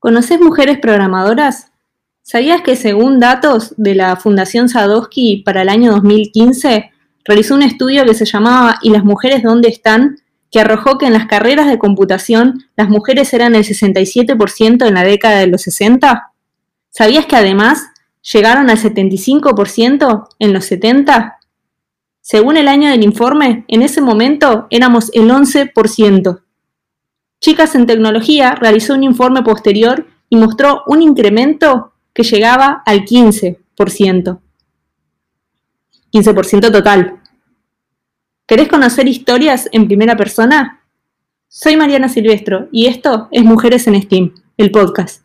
¿Conoces mujeres programadoras? ¿Sabías que según datos de la Fundación Sadowski para el año 2015, realizó un estudio que se llamaba ¿Y las mujeres dónde están? que arrojó que en las carreras de computación las mujeres eran el 67% en la década de los 60? ¿Sabías que además llegaron al 75% en los 70? Según el año del informe, en ese momento éramos el 11%. Chicas en Tecnología realizó un informe posterior y mostró un incremento que llegaba al 15%. 15% total. ¿Querés conocer historias en primera persona? Soy Mariana Silvestro y esto es Mujeres en Steam, el podcast.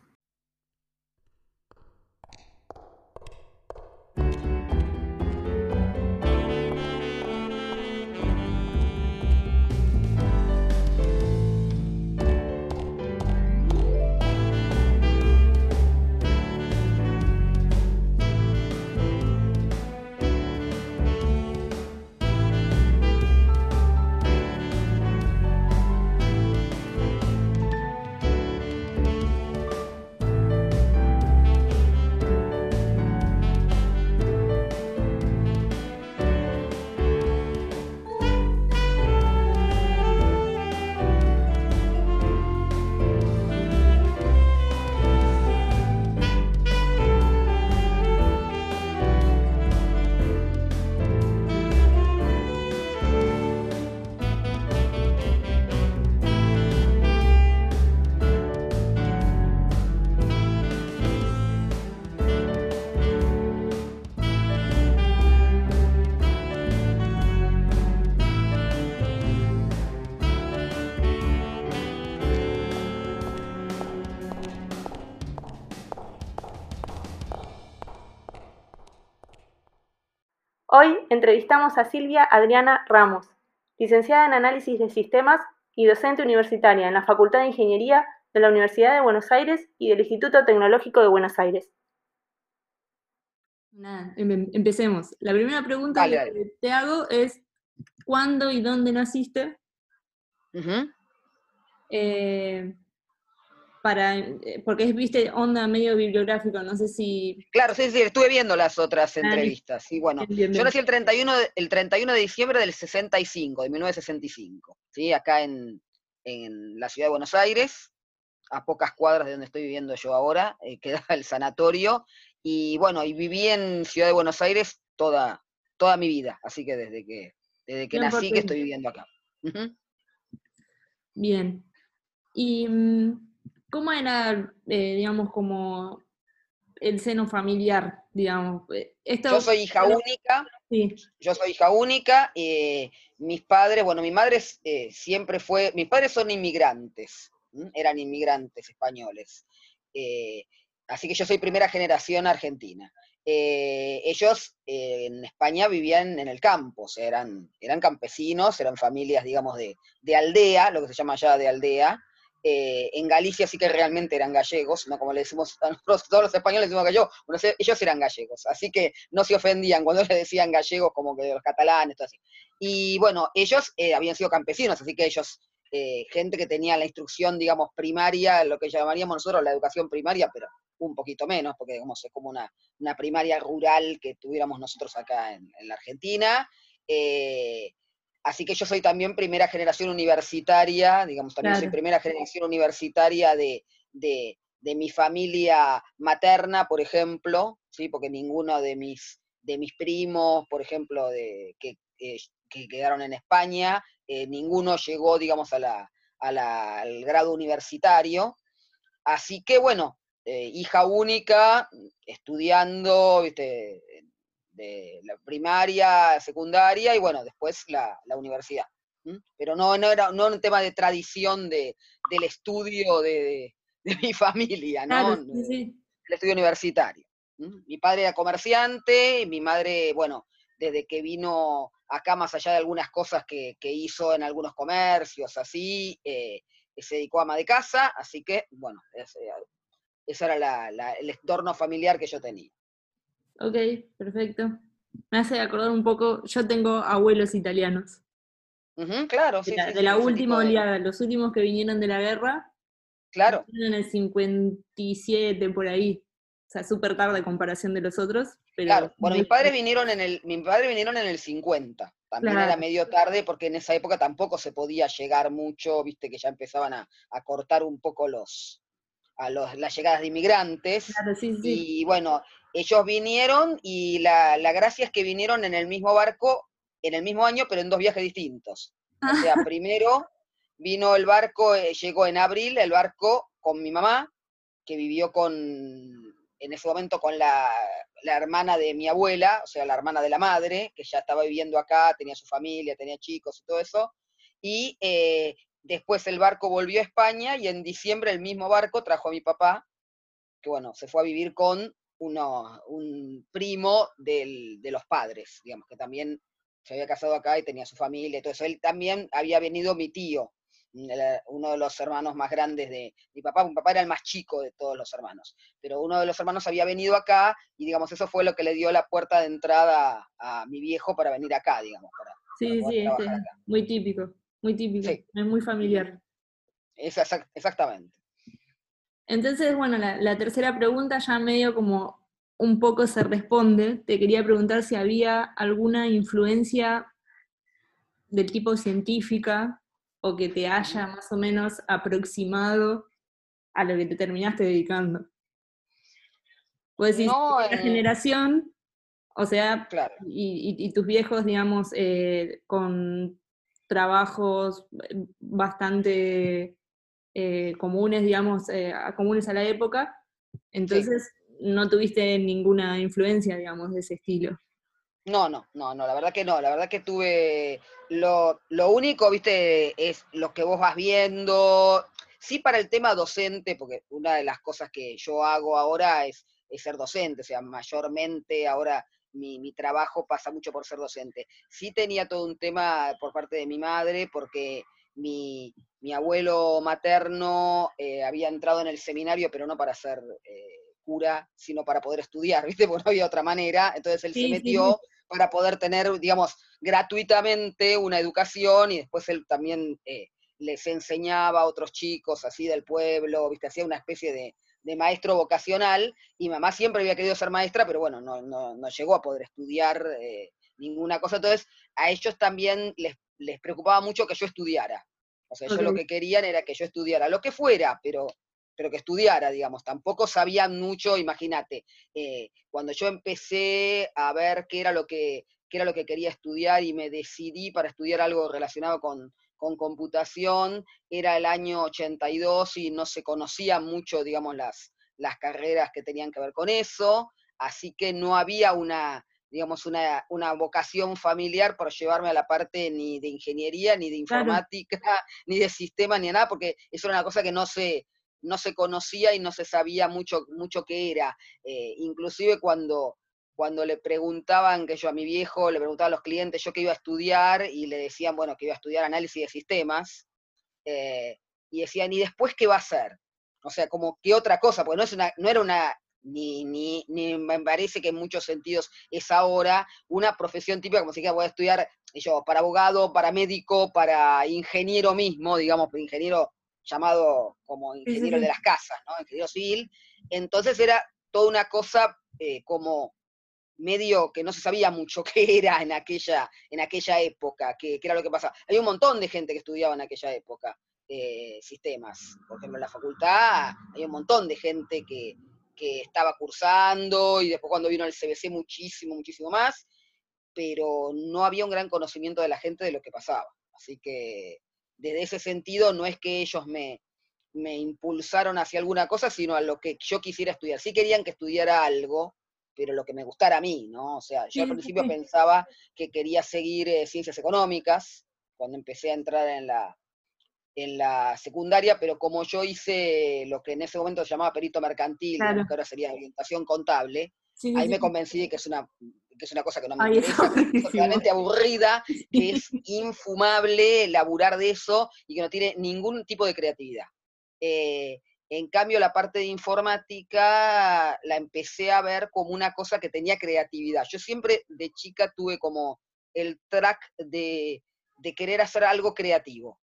Hoy entrevistamos a Silvia Adriana Ramos, licenciada en Análisis de Sistemas y docente universitaria en la Facultad de Ingeniería de la Universidad de Buenos Aires y del Instituto Tecnológico de Buenos Aires. Nada, em, empecemos. La primera pregunta que te hago es, ¿cuándo y dónde naciste? eh, porque es, viste, onda medio bibliográfico, no sé si... Claro, sí, sí, estuve viendo las otras entrevistas, y bueno, yo nací el 31, de, el 31 de diciembre del 65, de 1965, ¿sí? Acá en, la ciudad de Buenos Aires, a pocas cuadras de donde estoy viviendo yo ahora, eh, queda el sanatorio, y bueno, y viví en Ciudad de Buenos Aires toda, toda mi vida, así que desde que, desde que nací que estoy viviendo acá. Bien. Y mm, ¿Cómo era, eh, digamos, como el seno familiar, digamos? Eh, yo soy hija única, sí. yo soy hija única, eh, mis padres, bueno, mi madre siempre fue, mis padres son inmigrantes, eran inmigrantes españoles, así que yo soy primera generación argentina. ellos en España vivían en el campo, eran, eran campesinos, eran familias, digamos, de, de aldea, lo que se llama allá de aldea, eh, en Galicia sí que realmente eran gallegos, no como le decimos a nosotros, todos los españoles decimos gallegos, ellos eran gallegos, así que no se ofendían cuando le decían gallegos como que los catalanes. Y bueno, ellos eh, habían sido campesinos, así que ellos, eh, gente que tenía la instrucción, digamos, primaria, lo que llamaríamos nosotros la educación primaria, pero un poquito menos, porque digamos, es como una, primaria rural que tuviéramos nosotros acá en la Argentina. Así que yo soy también primera generación universitaria, digamos, también soy primera generación universitaria de, mi familia materna, por ejemplo, ¿sí? porque ninguno de mis, de mis primos, por ejemplo, de, que, quedaron en España, eh, ninguno llegó, digamos, a la, al grado universitario. Así que, bueno, eh, hija única, estudiando, ¿viste? De la primaria, secundaria y bueno, después la, universidad. Pero no, no era no un tema de tradición de, del estudio de, mi familia, ¿no? El estudio universitario. Mi padre era comerciante, y mi madre, bueno, desde que vino acá, más allá de algunas cosas que, hizo en algunos comercios, así, eh, se dedicó a ama de casa, así que, bueno, ese, era el entorno familiar que yo tenía. Ok, perfecto. Me hace acordar un poco, yo tengo abuelos italianos. claro, sí. De la, última oleada, los últimos que vinieron de la guerra. Claro. En el 57, por ahí. O sea, súper tarde en comparación de los otros. Pero claro, bueno, mis padres vinieron en el, mis padres vinieron en el 50. También era medio tarde porque en esa época tampoco se podía llegar mucho, viste que ya empezaban a, cortar un poco los, a los, las llegadas de inmigrantes. Claro, sí, sí. Y bueno, ellos vinieron y la, la, gracia es que vinieron en el mismo barco, en el mismo año, pero en dos viajes distintos. O sea, primero vino el barco, eh, llegó en abril el barco con mi mamá, que vivió con en ese momento con la, hermana de mi abuela, o sea, la hermana de la madre, que ya estaba viviendo acá, tenía su familia, tenía chicos y todo eso, y eh, después el barco volvió a España y en diciembre el mismo barco trajo a mi papá, que bueno, se fue a vivir con uno, un primo de los padres, digamos, que también se había casado acá y tenía su familia, entonces él también había venido mi tío, uno de los hermanos más grandes de mi papá, mi papá era el más chico de todos los hermanos, pero uno de los hermanos había venido acá y digamos eso fue lo que le dio la puerta de entrada a, mi viejo para venir acá, digamos. Para, sí, sí, este, muy típico, muy típico, es muy familiar. exactamente. Entonces, bueno, la, la tercera pregunta ya medio como un poco se responde. Te quería preguntar si había alguna influencia del tipo científica o que te haya más o menos aproximado a lo que te terminaste dedicando. Puedes decir, no, la generación, o sea, y, tus viejos, digamos, eh, con trabajos eh, bastante eh, comunes, digamos, comunes a la época, entonces no tuviste ninguna influencia, digamos, de ese estilo. No, no, no, no, la verdad que no, la verdad que tuve lo, lo único, viste, es lo que vos vas viendo, sí para el tema docente, porque una de las cosas que yo hago ahora es, ser docente, o sea, mayormente ahora mi, mi, trabajo pasa mucho por ser docente. Sí tenía todo un tema por parte de mi madre, porque mi, mi abuelo materno eh, había entrado en el seminario, pero no para ser eh, cura, sino para poder estudiar, ¿viste? Porque no había otra manera. Entonces él se metió para poder tener, digamos, gratuitamente una educación y después él también eh, les enseñaba a otros chicos así del pueblo, ¿viste? Hacía una especie de, maestro vocacional y mamá siempre había querido ser maestra, pero bueno, no, no, llegó a poder estudiar eh, ninguna cosa. Entonces a ellos también les, les preocupaba mucho que yo estudiara. O sea, ellos lo que querían era que yo estudiara, lo que fuera, pero pero que estudiara, digamos. Tampoco sabían mucho, imagínate, eh, cuando yo empecé a ver qué era lo que era lo que quería estudiar y me decidí para estudiar algo relacionado con, computación, era el año 82 y no se conocían mucho, digamos, las, las carreras que tenían que ver con eso, así que no había una, digamos, una, una, vocación familiar por llevarme a la parte ni de ingeniería, ni de informática, ni de sistema, ni nada, porque eso era una cosa que no se, no se conocía y no se sabía mucho, mucho qué era. Eh, inclusive cuando, cuando le preguntaban, que yo a mi viejo, le preguntaba a los clientes yo que iba a estudiar y le decían, bueno, que iba a estudiar análisis de sistemas, eh, y decían, ¿y después qué va a hacer? O sea, como qué otra cosa, porque no, es una, no era una, ni, ni, ni, me parece que en muchos sentidos es ahora una profesión típica, como si que voy a estudiar yo, para abogado, para médico, para ingeniero mismo, digamos, ingeniero llamado como ingeniero de las casas, ¿no? Ingeniero civil. Entonces era toda una cosa eh, como medio que no se sabía mucho qué era en aquella, en aquella época, qué, era lo que pasaba. Hay un montón de gente que estudiaba en aquella época eh, sistemas. Por ejemplo, en la facultad hay un montón de gente que, que estaba cursando y después cuando vino el CBC muchísimo, muchísimo más, pero no había un gran conocimiento de la gente de lo que pasaba. Así que desde ese sentido no es que ellos me, me impulsaron hacia alguna cosa, sino a lo que yo quisiera estudiar. Sí querían que estudiara algo, pero lo que me gustara a mí, ¿no? O sea, yo al principio pensaba que quería seguir eh, ciencias económicas, cuando empecé a entrar en la, en la secundaria, pero como yo hice lo que en ese momento se llamaba perito mercantil, que ahora sería orientación contable, ahí me convencí de que es una que es una cosa que no me interesa, es totalmente aburrida, que es infumable laburar de eso y que no tiene ningún tipo de creatividad. Eh, en cambio, la parte de informática la empecé a ver como una cosa que tenía creatividad. Yo siempre de chica tuve como el track de, querer hacer algo creativo.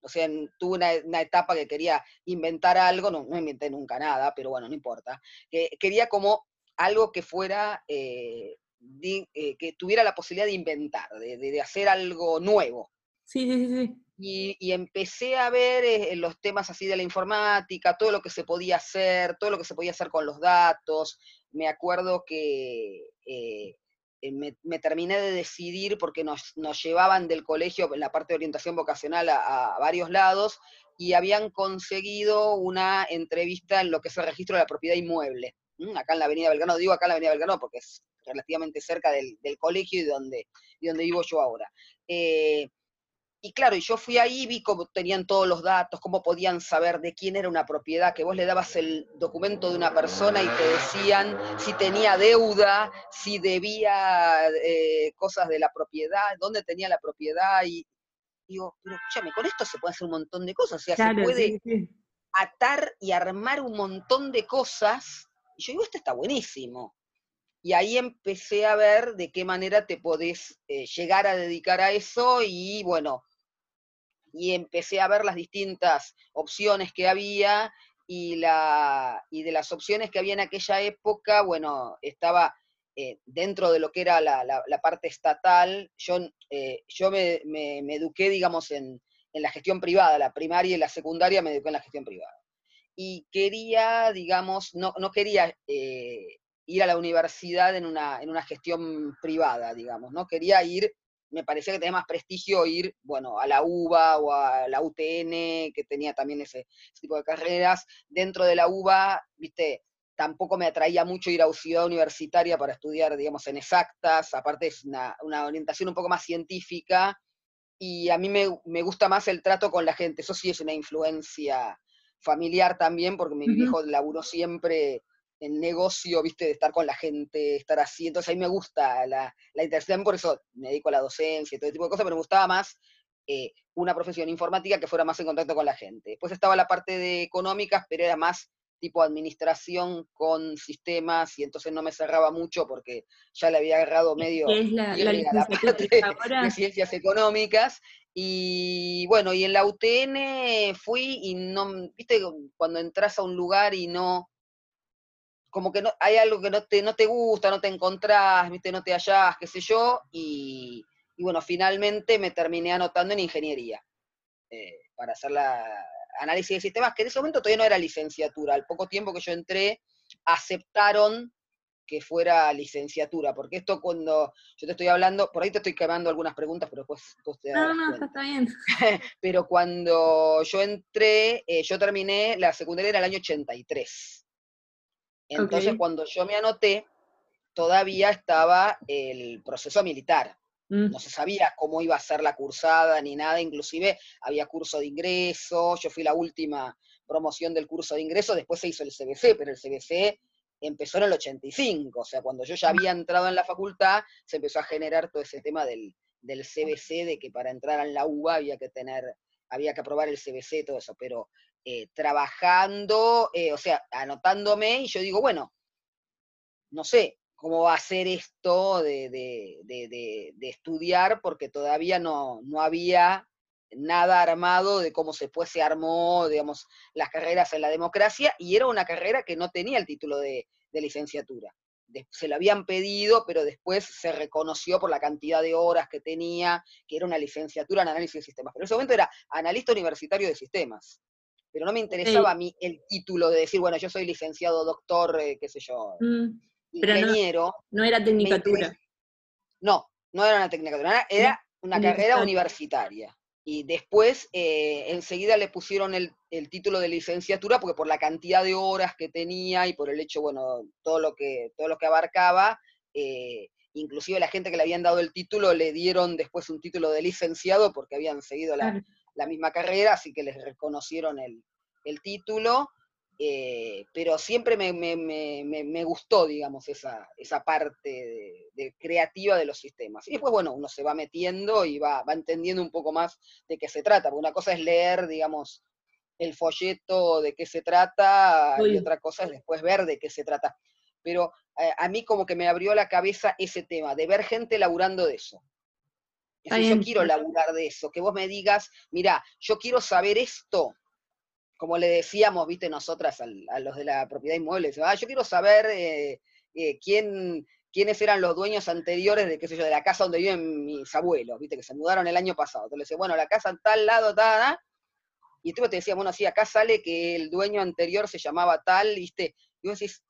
O sea, tuve una, etapa que quería inventar algo, no, inventé nunca nada, pero bueno, no importa. Que quería como algo que fuera, eh, eh, que tuviera la posibilidad de inventar, de, hacer algo nuevo. Sí, sí, sí. Y, empecé a ver eh, los temas así de la informática, todo lo que se podía hacer, todo lo que se podía hacer con los datos. Me acuerdo que me, terminé de decidir porque nos, llevaban del colegio en la parte de orientación vocacional a, varios lados y habían conseguido una entrevista en lo que es el registro de la propiedad inmueble, acá en la Avenida Belgrano, digo acá en la Avenida Belgrano porque es relativamente cerca del, colegio y donde, y donde vivo yo ahora. Eh, y claro, y yo fui ahí, vi cómo tenían todos los datos, cómo podían saber de quién era una propiedad, que vos le dabas el documento de una persona y te decían si tenía deuda, si debía eh, cosas de la propiedad, dónde tenía la propiedad. Y digo, pero escúchame, con esto se puede hacer un montón de cosas, o sea, se puede atar y armar un montón de cosas. Y yo digo, esto está buenísimo. Y ahí empecé a ver de qué manera te podés eh, llegar a dedicar a eso y bueno, y empecé a ver las distintas opciones que había y, la, y de las opciones que había en aquella época, bueno, estaba eh, dentro de lo que era la, parte estatal, yo, eh, yo me, eduqué, digamos, en, la gestión privada, la primaria y la secundaria me eduqué en la gestión privada. Y quería, digamos, no, no quería eh, ir a la universidad en una, en una gestión privada, digamos, ¿no? Quería ir me parecía que tenía más prestigio ir, bueno, a la UBA o a la UTN, que tenía también ese, tipo de carreras. Dentro de la UBA, viste, tampoco me atraía mucho ir a ciudad universitaria para estudiar, digamos, en exactas, aparte es una, orientación un poco más científica, y a mí me, gusta más el trato con la gente, eso sí es una influencia familiar también, porque mi viejo laburó siempre en negocio, viste, de estar con la gente, estar así. Entonces a mí me gusta la, la interacción, por eso me dedico a la docencia y todo ese tipo de cosas, pero me gustaba más eh, una profesión informática que fuera más en contacto con la gente. Después estaba la parte de económicas, pero era más tipo administración con sistemas y entonces no me cerraba mucho porque ya le había agarrado medio es la, la, parte de ciencias económicas y bueno, y en la UTN fui y no, viste, cuando entras a un lugar y no, como que no, hay algo que no te, no te gusta, no te encontrás, ¿viste? no te hallás, qué sé yo, y, bueno, finalmente me terminé anotando en ingeniería eh, para hacer la análisis de sistemas, que en ese momento todavía no era licenciatura, al poco tiempo que yo entré, aceptaron que fuera licenciatura, porque esto cuando yo te estoy hablando, por ahí te estoy quemando algunas preguntas, pero después te No, no, está bien. pero cuando yo entré, eh, yo terminé la secundaria en el año 83. Entonces, cuando yo me anoté, todavía estaba el proceso militar. Mm. No se sabía cómo iba a ser la cursada ni nada, inclusive había curso de ingreso, yo fui la última promoción del curso de ingreso, después se hizo el CBC, pero el CBC empezó en el 85, o sea, cuando yo ya había entrado en la facultad, se empezó a generar todo ese tema del, del CBC, de que para entrar en la UBA había que tener, había que aprobar el CBC, todo eso, pero eh, trabajando, eh, o sea, anotándome, y yo digo, bueno, no sé cómo va a ser esto de, estudiar, porque todavía no, no, había nada armado de cómo se se armó, digamos, las carreras en la democracia, y era una carrera que no tenía el título de, licenciatura. se lo habían pedido, pero después se reconoció por la cantidad de horas que tenía, que era una licenciatura en análisis de sistemas. Pero en ese momento era analista universitario de sistemas pero no me interesaba a mí el título de decir, bueno, yo soy licenciado, doctor, eh, qué sé yo, mm, ingeniero. No, era tecnicatura. No, no era una tecnicatura, era una carrera universitaria. Y después, eh, enseguida le pusieron el, título de licenciatura, porque por la cantidad de horas que tenía y por el hecho, bueno, todo lo que, todo lo que abarcaba, eh, inclusive la gente que le habían dado el título le dieron después un título de licenciado porque habían seguido la, la misma carrera, así que les reconocieron el, título, eh, pero siempre me, gustó, digamos, esa, esa parte de, creativa de los sistemas. Y después, bueno, uno se va metiendo y va, va entendiendo un poco más de qué se trata, porque una cosa es leer, digamos, el folleto de qué se trata, y otra cosa es después ver de qué se trata. Pero eh, a mí como que me abrió la cabeza ese tema, de ver gente laburando de eso. Yo quiero laburar de eso, que vos me digas, mira, yo quiero saber esto, como le decíamos, viste, nosotras a, los de la propiedad inmueble, ah, yo quiero saber eh, eh, quién, quiénes eran los dueños anteriores de, qué sé yo, de la casa donde viven mis abuelos, viste, que se mudaron el año pasado. Entonces le decía, bueno, la casa en tal lado, tal, y tú te decías, bueno, sí, acá sale que el dueño anterior se llamaba tal, viste, y vos decís,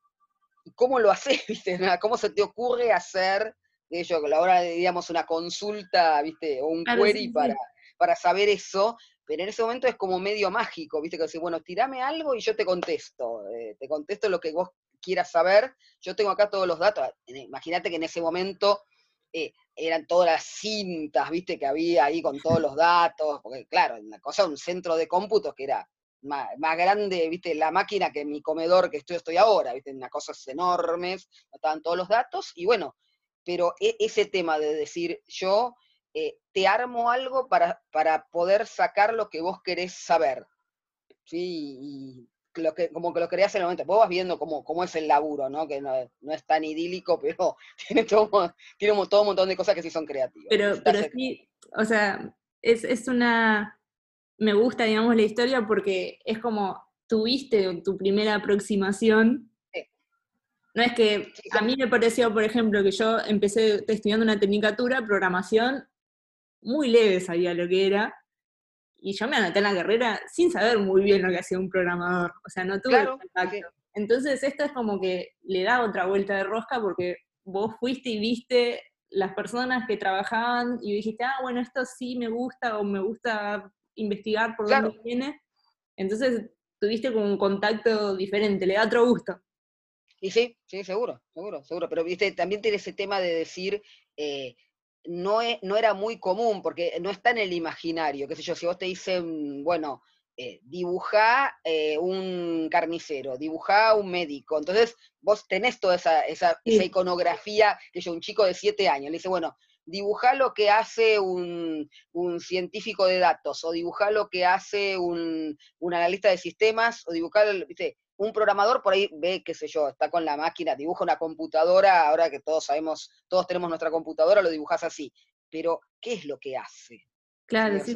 ¿cómo lo haces, viste? ¿Cómo se te ocurre hacer, ello, ahora digamos una consulta, viste, o un query para, para saber eso? pero en ese momento es como medio mágico, ¿viste? Que decís, bueno, tirame algo y yo te contesto, eh, te contesto lo que vos quieras saber, yo tengo acá todos los datos, imagínate que en ese momento eh, eran todas las cintas, ¿viste? Que había ahí con todos los datos, porque claro, una cosa, un centro de cómputos que era más, grande, ¿viste? La máquina que mi comedor que estoy, estoy ahora, ¿viste? Unas cosas enormes, estaban todos los datos, y bueno, pero e, ese tema de decir, yo eh, te armo algo para, para poder sacar lo que vos querés saber. ¿sí? Y lo que, como que lo creas en el momento. Vos vas viendo cómo, cómo es el laburo, ¿no? Que no, es tan idílico, pero tiene, todo, tiene todo un montón de cosas que sí son creativas. Pero, pero sí, o sea, es, es una... Me gusta, digamos, la historia porque es como tuviste tu primera aproximación no es que a mí me pareció, por ejemplo, que yo empecé estudiando una tecnicatura, programación, muy leve sabía lo que era, y yo me anoté en la carrera sin saber muy bien lo que hacía un programador, o sea, no tuve Entonces esto es como que le da otra vuelta de rosca porque vos fuiste y viste las personas que trabajaban y dijiste, ah, bueno, esto sí me gusta o me gusta investigar por dónde viene. Entonces tuviste como un contacto diferente, le da otro gusto. Y sí, sí, seguro, seguro, seguro. Pero viste, también tiene ese tema de decir, eh, no, no era muy común, porque no está en el imaginario, qué sé yo, si vos te dicen, bueno, eh, dibujá eh, un carnicero, dibujá un médico, entonces vos tenés toda esa, esa, iconografía, que yo, un chico de siete años, le dice, bueno, dibujá lo que hace un, científico de datos, o dibujá lo que hace un, un analista de sistemas, o dibujá, ¿viste? Un programador por ahí ve, qué sé yo, está con la máquina, dibuja una computadora, ahora que todos sabemos, todos tenemos nuestra computadora, lo dibujas así. Pero, ¿qué es lo que hace? Claro, sí,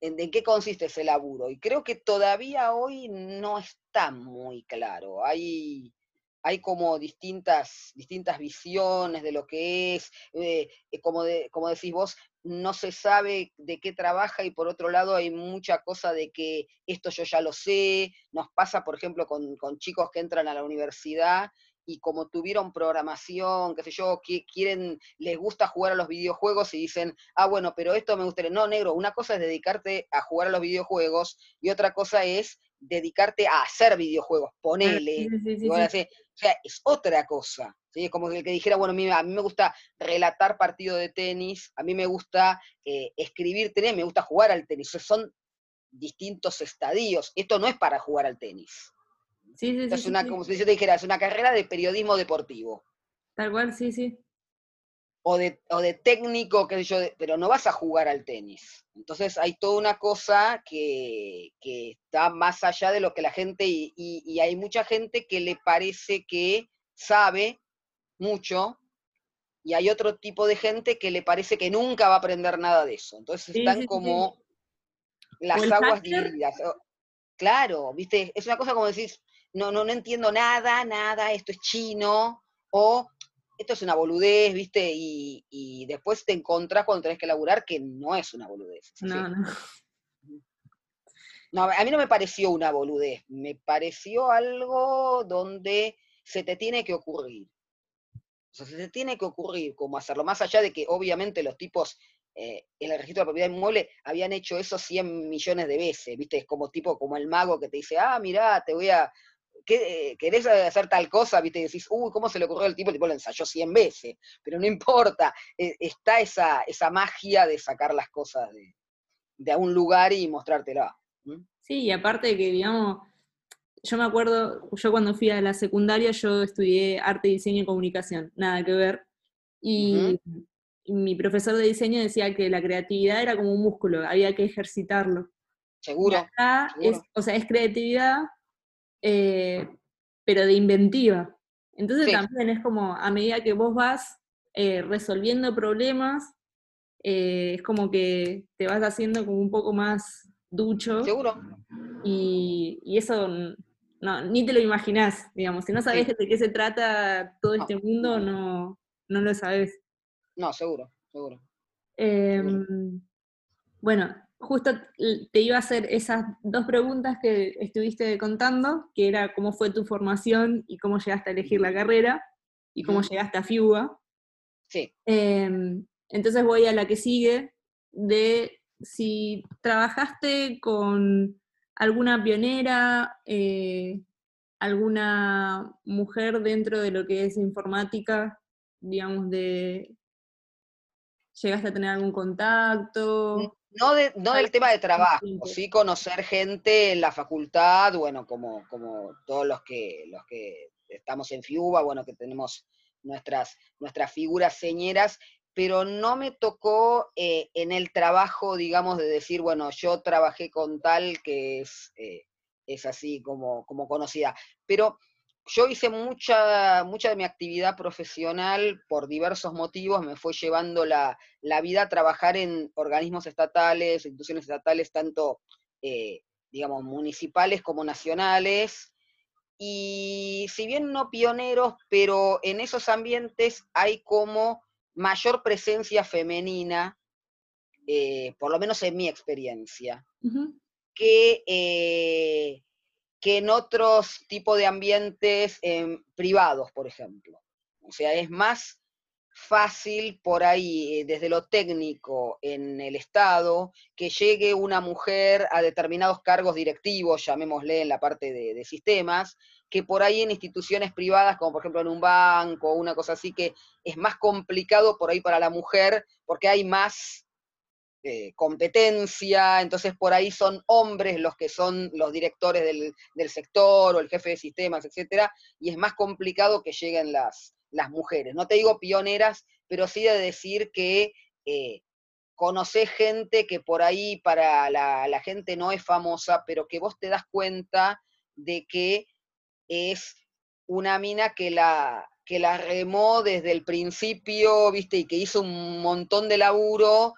¿En, qué consiste ese laburo? Y creo que todavía hoy no está muy claro. Hay, hay como distintas, distintas visiones de lo que es, eh, eh, como, de, como decís vos, no se sabe de qué trabaja y por otro lado hay mucha cosa de que esto yo ya lo sé, nos pasa por ejemplo con, chicos que entran a la universidad y como tuvieron programación, qué sé yo, quieren, les gusta jugar a los videojuegos y dicen, ah, bueno, pero esto me gustaría. No, negro, una cosa es dedicarte a jugar a los videojuegos y otra cosa es dedicarte a hacer videojuegos, ponele. o sea, es otra cosa. ¿sí? Es como el que dijera, bueno, a mí, me gusta relatar partido de tenis, a mí me gusta eh, escribir tenis, me gusta jugar al tenis. son distintos estadios. Esto no es para jugar al tenis. Sí, sí, es una, como si yo te dijera, es una carrera de periodismo deportivo. Tal cual, sí, sí o de, o de técnico, qué sé yo, pero no vas a jugar al tenis. Entonces hay toda una cosa que, está más allá de lo que la gente, y, hay mucha gente que le parece que sabe mucho, y hay otro tipo de gente que le parece que nunca va a aprender nada de eso. Entonces están como las aguas divididas. Claro, viste, es una cosa como decís, no, no, no entiendo nada, nada, esto es chino, o esto es una boludez, ¿viste? Y, después te encontrás cuando tenés que laburar que no es una boludez. No, no. No, a mí no me pareció una boludez, me pareció algo donde se te tiene que ocurrir. O sea, se te tiene que ocurrir cómo hacerlo, más allá de que obviamente los tipos eh, en el registro de propiedad inmueble habían hecho eso 100 millones de veces, ¿viste? Es como tipo, como el mago que te dice, ah, mirá, te voy a, querés hacer tal cosa, viste, y decís, uy, ¿cómo se le ocurrió al tipo? El tipo lo ensayó 100 veces, pero no importa, e, está esa, esa magia de sacar las cosas de, de un lugar y mostrártela. Sí, y aparte de que, digamos, yo me acuerdo, yo cuando fui a la secundaria, yo estudié arte, diseño y comunicación, nada que ver, y, mi profesor de diseño decía que la creatividad era como un músculo, había que ejercitarlo. Seguro. o sea, es creatividad, eh, pero de inventiva. Entonces también es como a medida que vos vas eh, resolviendo problemas, eh, es como que te vas haciendo como un poco más ducho. Seguro. Y, eso no, ni te lo imaginás, digamos. Si no sabes de qué se trata todo este mundo, no, no lo sabes. No, seguro, seguro. Em, bueno, justo te iba a hacer esas dos preguntas que estuviste contando, que era cómo fue tu formación y cómo llegaste a elegir la carrera y cómo llegaste a FIUA. Sí. Em, entonces voy a la que sigue, de si trabajaste con alguna pionera, eh, alguna mujer dentro de lo que es informática, digamos, de... ¿Llegaste a tener algún contacto? No, no del tema de trabajo, sí conocer gente en la facultad, bueno, como, como todos los que, los que estamos en FIUBA, bueno, que tenemos nuestras, nuestras figuras señeras, pero no me tocó eh, en el trabajo, digamos, de decir, bueno, yo trabajé con tal que es, eh, es así como, como conocida. Pero yo hice mucha, mucha de mi actividad profesional por diversos motivos, me fue llevando la, vida a trabajar en organismos estatales, instituciones estatales, tanto, eh, digamos, municipales como nacionales, y si bien no pioneros, pero en esos ambientes hay como mayor presencia femenina, eh, por lo menos en mi experiencia, que, eh, que, en otros tipos de ambientes em, privados, por ejemplo. O sea, es más fácil por ahí, eh, desde lo técnico en el Estado, que llegue una mujer a determinados cargos directivos, llamémosle en la parte de, sistemas, que por ahí en instituciones privadas, como por ejemplo en un banco o una cosa así, que es más complicado por ahí para la mujer, porque hay más eh, competencia, entonces por ahí son hombres los que son los directores del, del sector o el jefe de sistemas, etcétera, y es más complicado que lleguen las, las mujeres. No te digo pioneras, pero sí de decir que eh, gente que por ahí para la, gente no es famosa, pero que vos te das cuenta de que es una mina que la, que la remó desde el principio, viste, y que hizo un montón de laburo,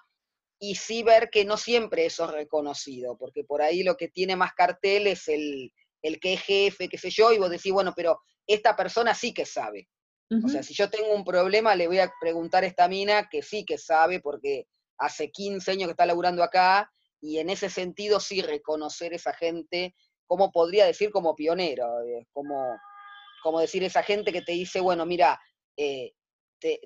y sí ver que no siempre eso es reconocido, porque por ahí lo que tiene más cartel es el, el que es jefe, qué sé yo, y vos decís, bueno, pero esta persona sí que sabe. O sea, si yo tengo un problema, le voy a preguntar a esta mina que sí que sabe, porque hace 15 años que está laburando acá, y en ese sentido sí reconocer esa gente, como podría decir como pionero, eh, como, como decir esa gente que te dice, bueno, mira, eh,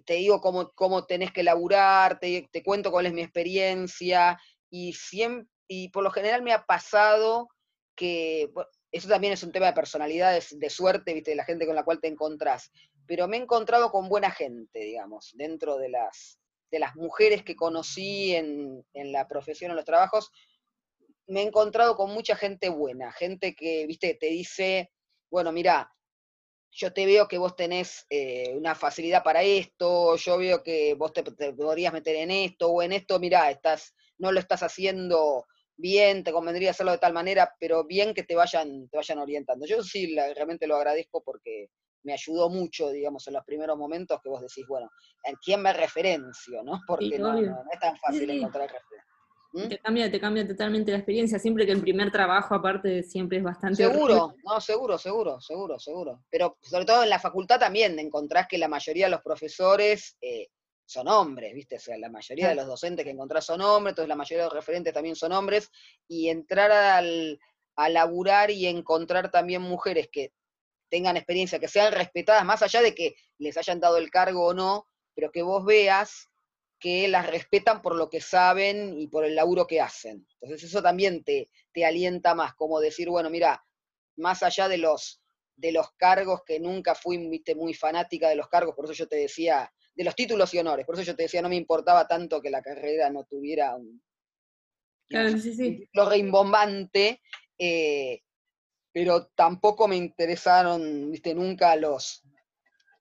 te, digo cómo, cómo, tenés que laburar, te, cuento cuál es mi experiencia, y, siempre, y por lo general me ha pasado que, eso también es un tema de personalidad, de, suerte, viste, de la gente con la cual te encontrás, pero me he encontrado con buena gente, digamos, dentro de las, de las mujeres que conocí en, la profesión, en los trabajos, me he encontrado con mucha gente buena, gente que, viste, te dice, bueno, mira, yo te veo que vos tenés eh, una facilidad para esto, yo veo que vos te, podrías meter en esto o en esto, mira, estás, no lo estás haciendo bien, te convendría hacerlo de tal manera, pero bien que te vayan, te vayan orientando. Yo sí realmente lo agradezco porque me ayudó mucho, digamos, en los primeros momentos que vos decís, bueno, ¿en quién me referencio? ¿no? Porque no, es tan fácil encontrar referencia. ¿Mm? Te cambia, te cambia totalmente la experiencia, siempre que el primer trabajo aparte siempre es bastante... Seguro, no, seguro, seguro, seguro, seguro. Pero sobre todo en la facultad también encontrás que la mayoría de los profesores eh, son hombres, ¿viste? O sea, la mayoría de los docentes que encontrás son hombres, entonces la mayoría de los referentes también son hombres, y entrar al, a laburar y encontrar también mujeres que tengan experiencia, que sean respetadas, más allá de que les hayan dado el cargo o no, pero que vos veas que las respetan por lo que saben y por el laburo que hacen. Entonces eso también te, te alienta más, como decir, bueno, mira, más allá de los, de los cargos, que nunca fui muy fanática de los cargos, por eso yo te decía, de los títulos y honores, por eso yo te decía, no me importaba tanto que la carrera no tuviera un, lo reimbombante, eh, pero tampoco me interesaron, viste, nunca los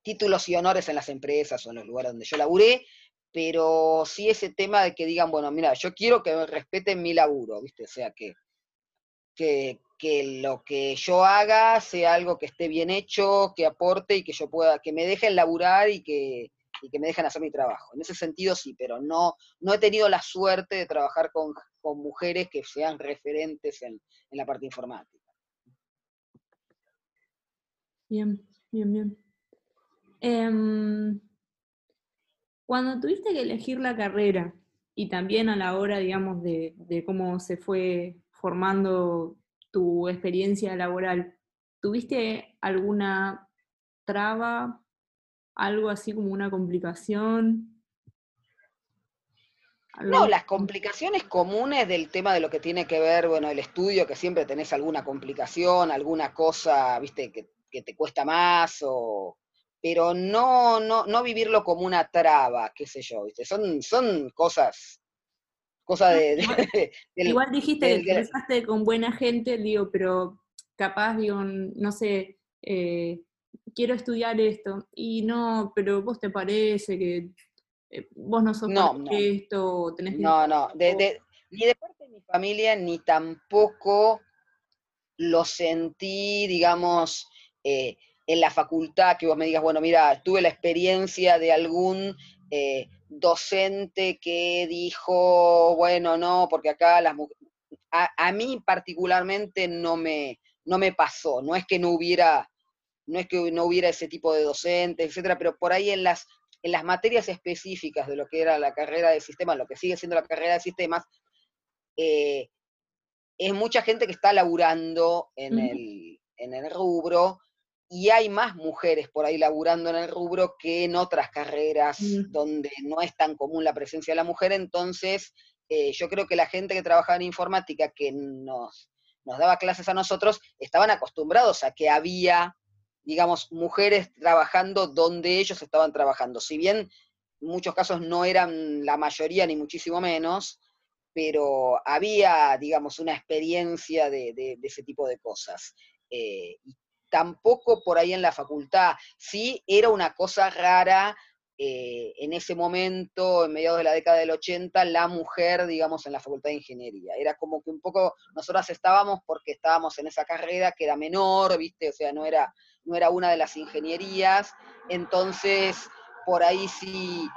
títulos y honores en las empresas o en los lugares donde yo laburé, pero sí ese tema de que digan, bueno, mira, yo quiero que me respeten mi laburo, viste, o sea, que, que, lo que yo haga sea algo que esté bien hecho, que aporte y que yo pueda, que me dejen laburar y que, y que me dejan hacer mi trabajo. En ese sentido sí, pero no, no he tenido la suerte de trabajar con, mujeres que sean referentes en, la parte informática. Bien, bien, bien. Em, cuando tuviste que elegir la carrera y también a la hora, digamos, de, de cómo se fue formando tu experiencia laboral, ¿tuviste alguna traba, algo así como una complicación? No, las complicaciones comunes del tema de lo que tiene que ver, bueno, el estudio, que siempre tenés alguna complicación, alguna cosa, viste, que, te cuesta más, o, pero no, no, no vivirlo como una traba, qué sé yo, viste, son, son cosas, cosas de... igual, dijiste que empezaste con buena gente, digo, pero capaz, digo, no sé, eh, quiero estudiar esto, y no, pero vos te parece que eh, vos no sos no, esto, tenés que... No, no, ni de parte de mi familia, ni tampoco lo sentí, digamos, eh, en la facultad, que vos me digas, bueno, mira, tuve la experiencia de algún eh, docente que dijo, bueno, no, porque acá las mujeres... A, mí particularmente no me, no me pasó, no es que no hubiera no es que no hubiera ese tipo de docentes, etcétera, pero por ahí en las, en las materias específicas de lo que era la carrera de sistemas, lo que sigue siendo la carrera de sistemas, eh, es mucha gente que está laburando en, el, en el rubro y hay más mujeres por ahí laburando en el rubro que en otras carreras donde no es tan común la presencia de la mujer, entonces eh, yo creo que la gente que trabajaba en informática, que nos, nos daba clases a nosotros, estaban acostumbrados a que había digamos, mujeres trabajando donde ellos estaban trabajando. Si bien en muchos casos no eran la mayoría ni muchísimo menos, pero había, digamos, una experiencia de, ese tipo de cosas. Eh, y tampoco por ahí en la facultad, sí era una cosa rara eh, en ese momento, en mediados de la década del 80, la mujer, digamos, en la Facultad de Ingeniería. Era como que un poco, nosotras estábamos porque estábamos en esa carrera que era menor, ¿viste? O sea, no era, no era una de las ingenierías. Entonces, por ahí si,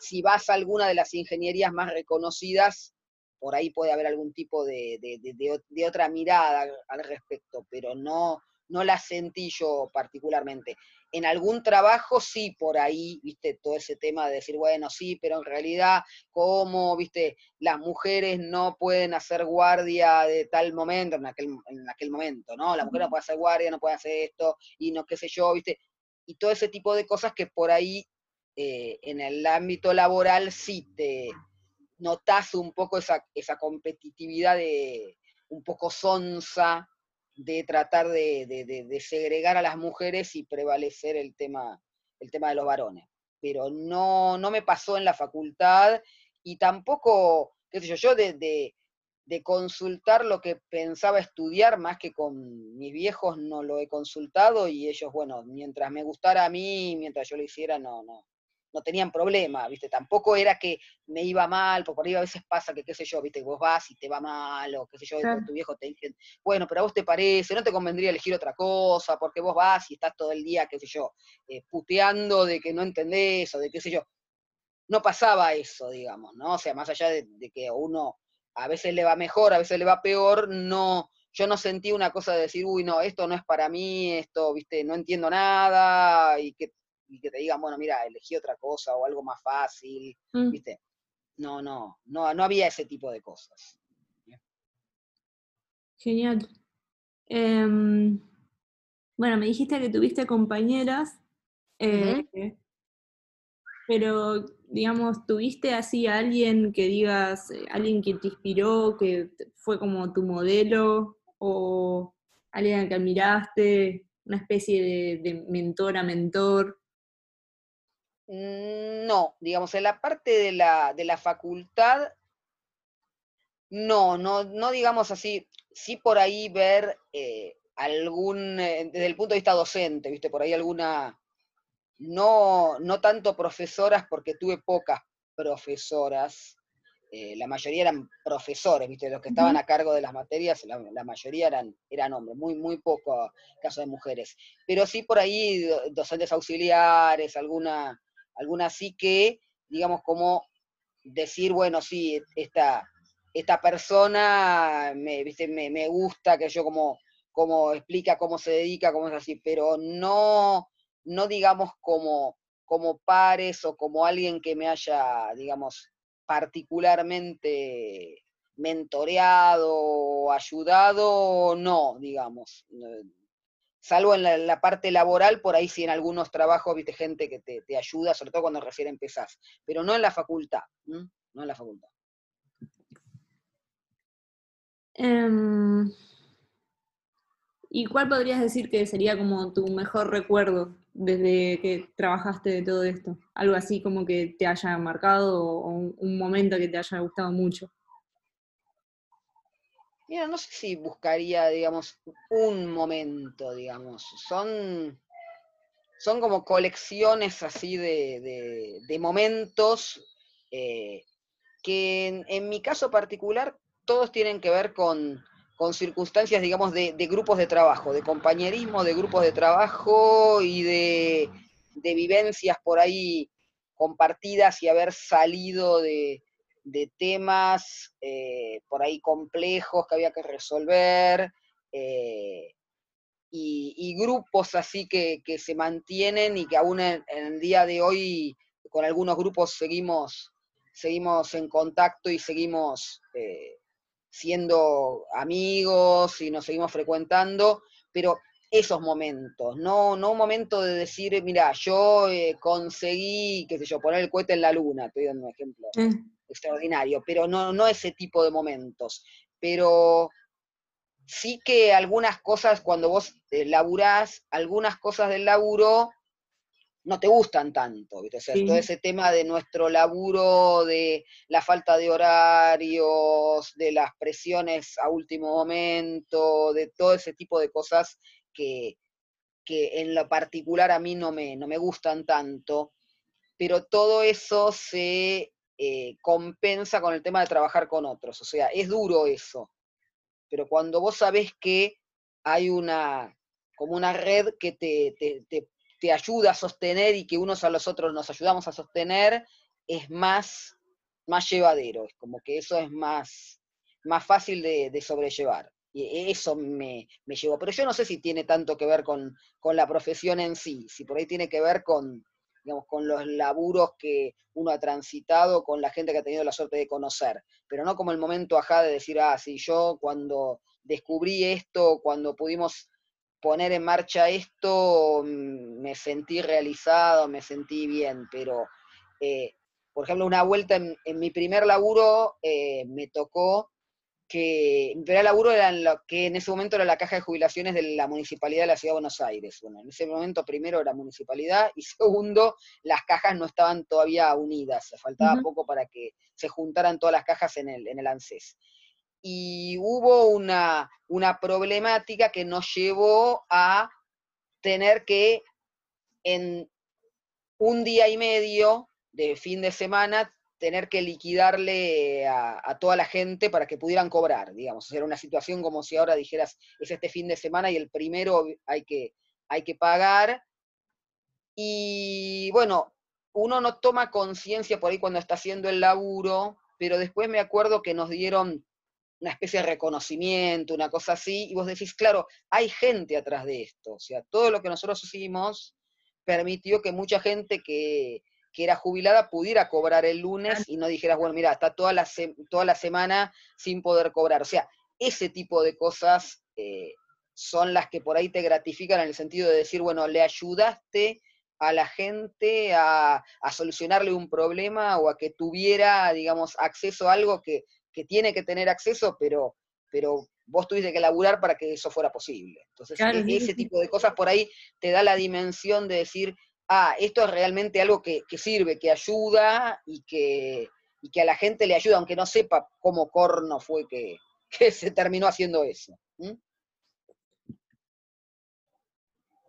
si vas a alguna de las ingenierías más reconocidas, por ahí puede haber algún tipo de, de otra mirada al respecto, pero no, no la sentí yo particularmente. En algún trabajo sí, por ahí, viste, todo ese tema de decir, bueno, sí, pero en realidad, ¿cómo, viste, las mujeres no pueden hacer guardia de tal momento, en aquel, en aquel momento, ¿no? La mujer no puede hacer guardia, no puede hacer esto, y no qué sé yo, viste, y todo ese tipo de cosas que por ahí, eh, en el ámbito laboral, sí te notas un poco esa, esa competitividad de un poco sonsa, de tratar de, segregar a las mujeres y prevalecer el tema, el tema de los varones. Pero no, no me pasó en la facultad y tampoco, qué sé yo, yo de, consultar lo que pensaba estudiar, más que con mis viejos no lo he consultado y ellos, bueno, mientras me gustara a mí, mientras yo lo hiciera, no, no, no tenían problema, ¿viste? Tampoco era que me iba mal, porque por ahí a veces pasa que, qué sé yo, ¿viste? Vos vas y te va mal, o qué sé yo, tu viejo te dice, bueno, pero a vos te parece, no te convendría elegir otra cosa, porque vos vas y estás todo el día, qué sé yo, eh, puteando de que no entendés, o de qué sé yo. No pasaba eso, digamos, ¿no? O sea, más allá de, de que uno a veces le va mejor, a veces le va peor, no, yo no sentí una cosa de decir, uy, no, esto no es para mí, esto, viste, no entiendo nada, y que y que te digan, bueno, mira, elegí otra cosa o algo más fácil, mm. ¿viste? No, no, no, no había ese tipo de cosas. Genial. Em, bueno, me dijiste que tuviste compañeras, eh, pero, digamos, ¿tuviste así a alguien que digas, eh, alguien que te inspiró, que fue como tu modelo, o alguien que admiraste, una especie de, de mentor a mentor? Mm, no, digamos, en la parte de la, de la facultad, no, no, no digamos así, sí por ahí ver eh, algún, eh, desde el punto de vista docente, viste, por ahí alguna, no, no tanto profesoras, porque tuve pocas profesoras, eh, la mayoría eran profesores, viste, los que estaban a cargo de las materias, la, la, mayoría eran, eran hombres, muy, muy poco caso de mujeres. Pero sí por ahí docentes auxiliares, alguna, algunas sí que, digamos, como decir, bueno, sí, esta, esta persona me, ¿viste? me, gusta, que yo como, como explica cómo se dedica, cómo es así, pero no, no digamos como, como pares o como alguien que me haya, digamos, particularmente mentoreado o ayudado, no, digamos. Salvo en la, parte laboral, por ahí sí en algunos trabajos, viste, gente que te, ayuda, sobre todo cuando recién empezás, pero no en la facultad, no en la facultad. Em, ¿Y cuál podrías decir que sería como tu mejor recuerdo desde que trabajaste de todo esto? Algo así como que te haya marcado o un momento que te haya gustado mucho. Mira, no sé si buscaría, digamos, un momento, digamos. Son, son como colecciones así de, momentos eh, que en, mi caso particular todos tienen que ver con, circunstancias, digamos, de, grupos de trabajo, de compañerismo, de grupos de trabajo y de, de vivencias por ahí compartidas y haber salido de, de temas eh, por ahí complejos que había que resolver, eh, y, grupos así que, se mantienen y que aún en, el día de hoy con algunos grupos seguimos, seguimos en contacto y seguimos eh, siendo amigos y nos seguimos frecuentando, pero esos momentos, no, no un momento de decir, mira, yo conseguí, qué sé yo, poner el cohete en la luna, estoy dando un ejemplo. Mm extraordinario, pero no, no ese tipo de momentos. Pero sí que algunas cosas, cuando vos eh, laburás, algunas cosas del laburo no te gustan tanto, todo ese tema de nuestro laburo, de la falta de horarios, de las presiones a último momento, de todo ese tipo de cosas que, que en lo particular a mí no me, no me gustan tanto, pero todo eso se eh, compensa con el tema de trabajar con otros. O sea, es duro eso. Pero cuando vos sabés que hay una, como una red que te, te, ayuda a sostener y que unos a los otros nos ayudamos a sostener, es más, más llevadero. Es como que eso es más, más fácil de, sobrellevar. Y eso me, me, llevó. Pero yo no sé si tiene tanto que ver con, con la profesión en sí, si por ahí tiene que ver con, con los laburos que uno ha transitado, con la gente que ha tenido la suerte de conocer, pero no como el momento ajá de decir, ah, sí, yo cuando descubrí esto, cuando pudimos poner en marcha esto, mm, me sentí realizado, me sentí bien, pero, eh, por ejemplo, una vuelta en, mi primer laburo eh, me tocó que mi primer laburo era en lo que en ese momento era la caja de jubilaciones de la Municipalidad de la Ciudad de Buenos Aires. Bueno, en ese momento primero era municipalidad y segundo, las cajas no estaban todavía unidas, faltaba poco para que se juntaran todas las cajas en el, en el ANSES. Y hubo una, una problemática que nos llevó a tener que en un día y medio de fin de semana tener que liquidarle a, toda la gente para que pudieran cobrar, digamos. Era una situación como si ahora dijeras, es este fin de semana y el primero hay que, hay que pagar. Y bueno, uno no toma conciencia por ahí cuando está haciendo el laburo, pero después me acuerdo que nos dieron una especie de reconocimiento, una cosa así, y vos decís, claro, hay gente atrás de esto. O sea, todo lo que nosotros hicimos permitió que mucha gente que, que era jubilada pudiera cobrar el lunes y no dijeras, bueno, mira, está toda la, toda la semana sin poder cobrar. O sea, ese tipo de cosas eh, son las que por ahí te gratifican en el sentido de decir, bueno, le ayudaste a la gente a, solucionarle un problema o a que tuviera, digamos, acceso a algo que, tiene que tener acceso, pero, pero vos tuviste que laburar para que eso fuera posible. Entonces, e, ese tipo de cosas por ahí te da la dimensión de decir, ah, esto es realmente algo que, sirve, que ayuda y que, que, a la gente le ayuda, aunque no sepa cómo corno fue que, se terminó haciendo eso.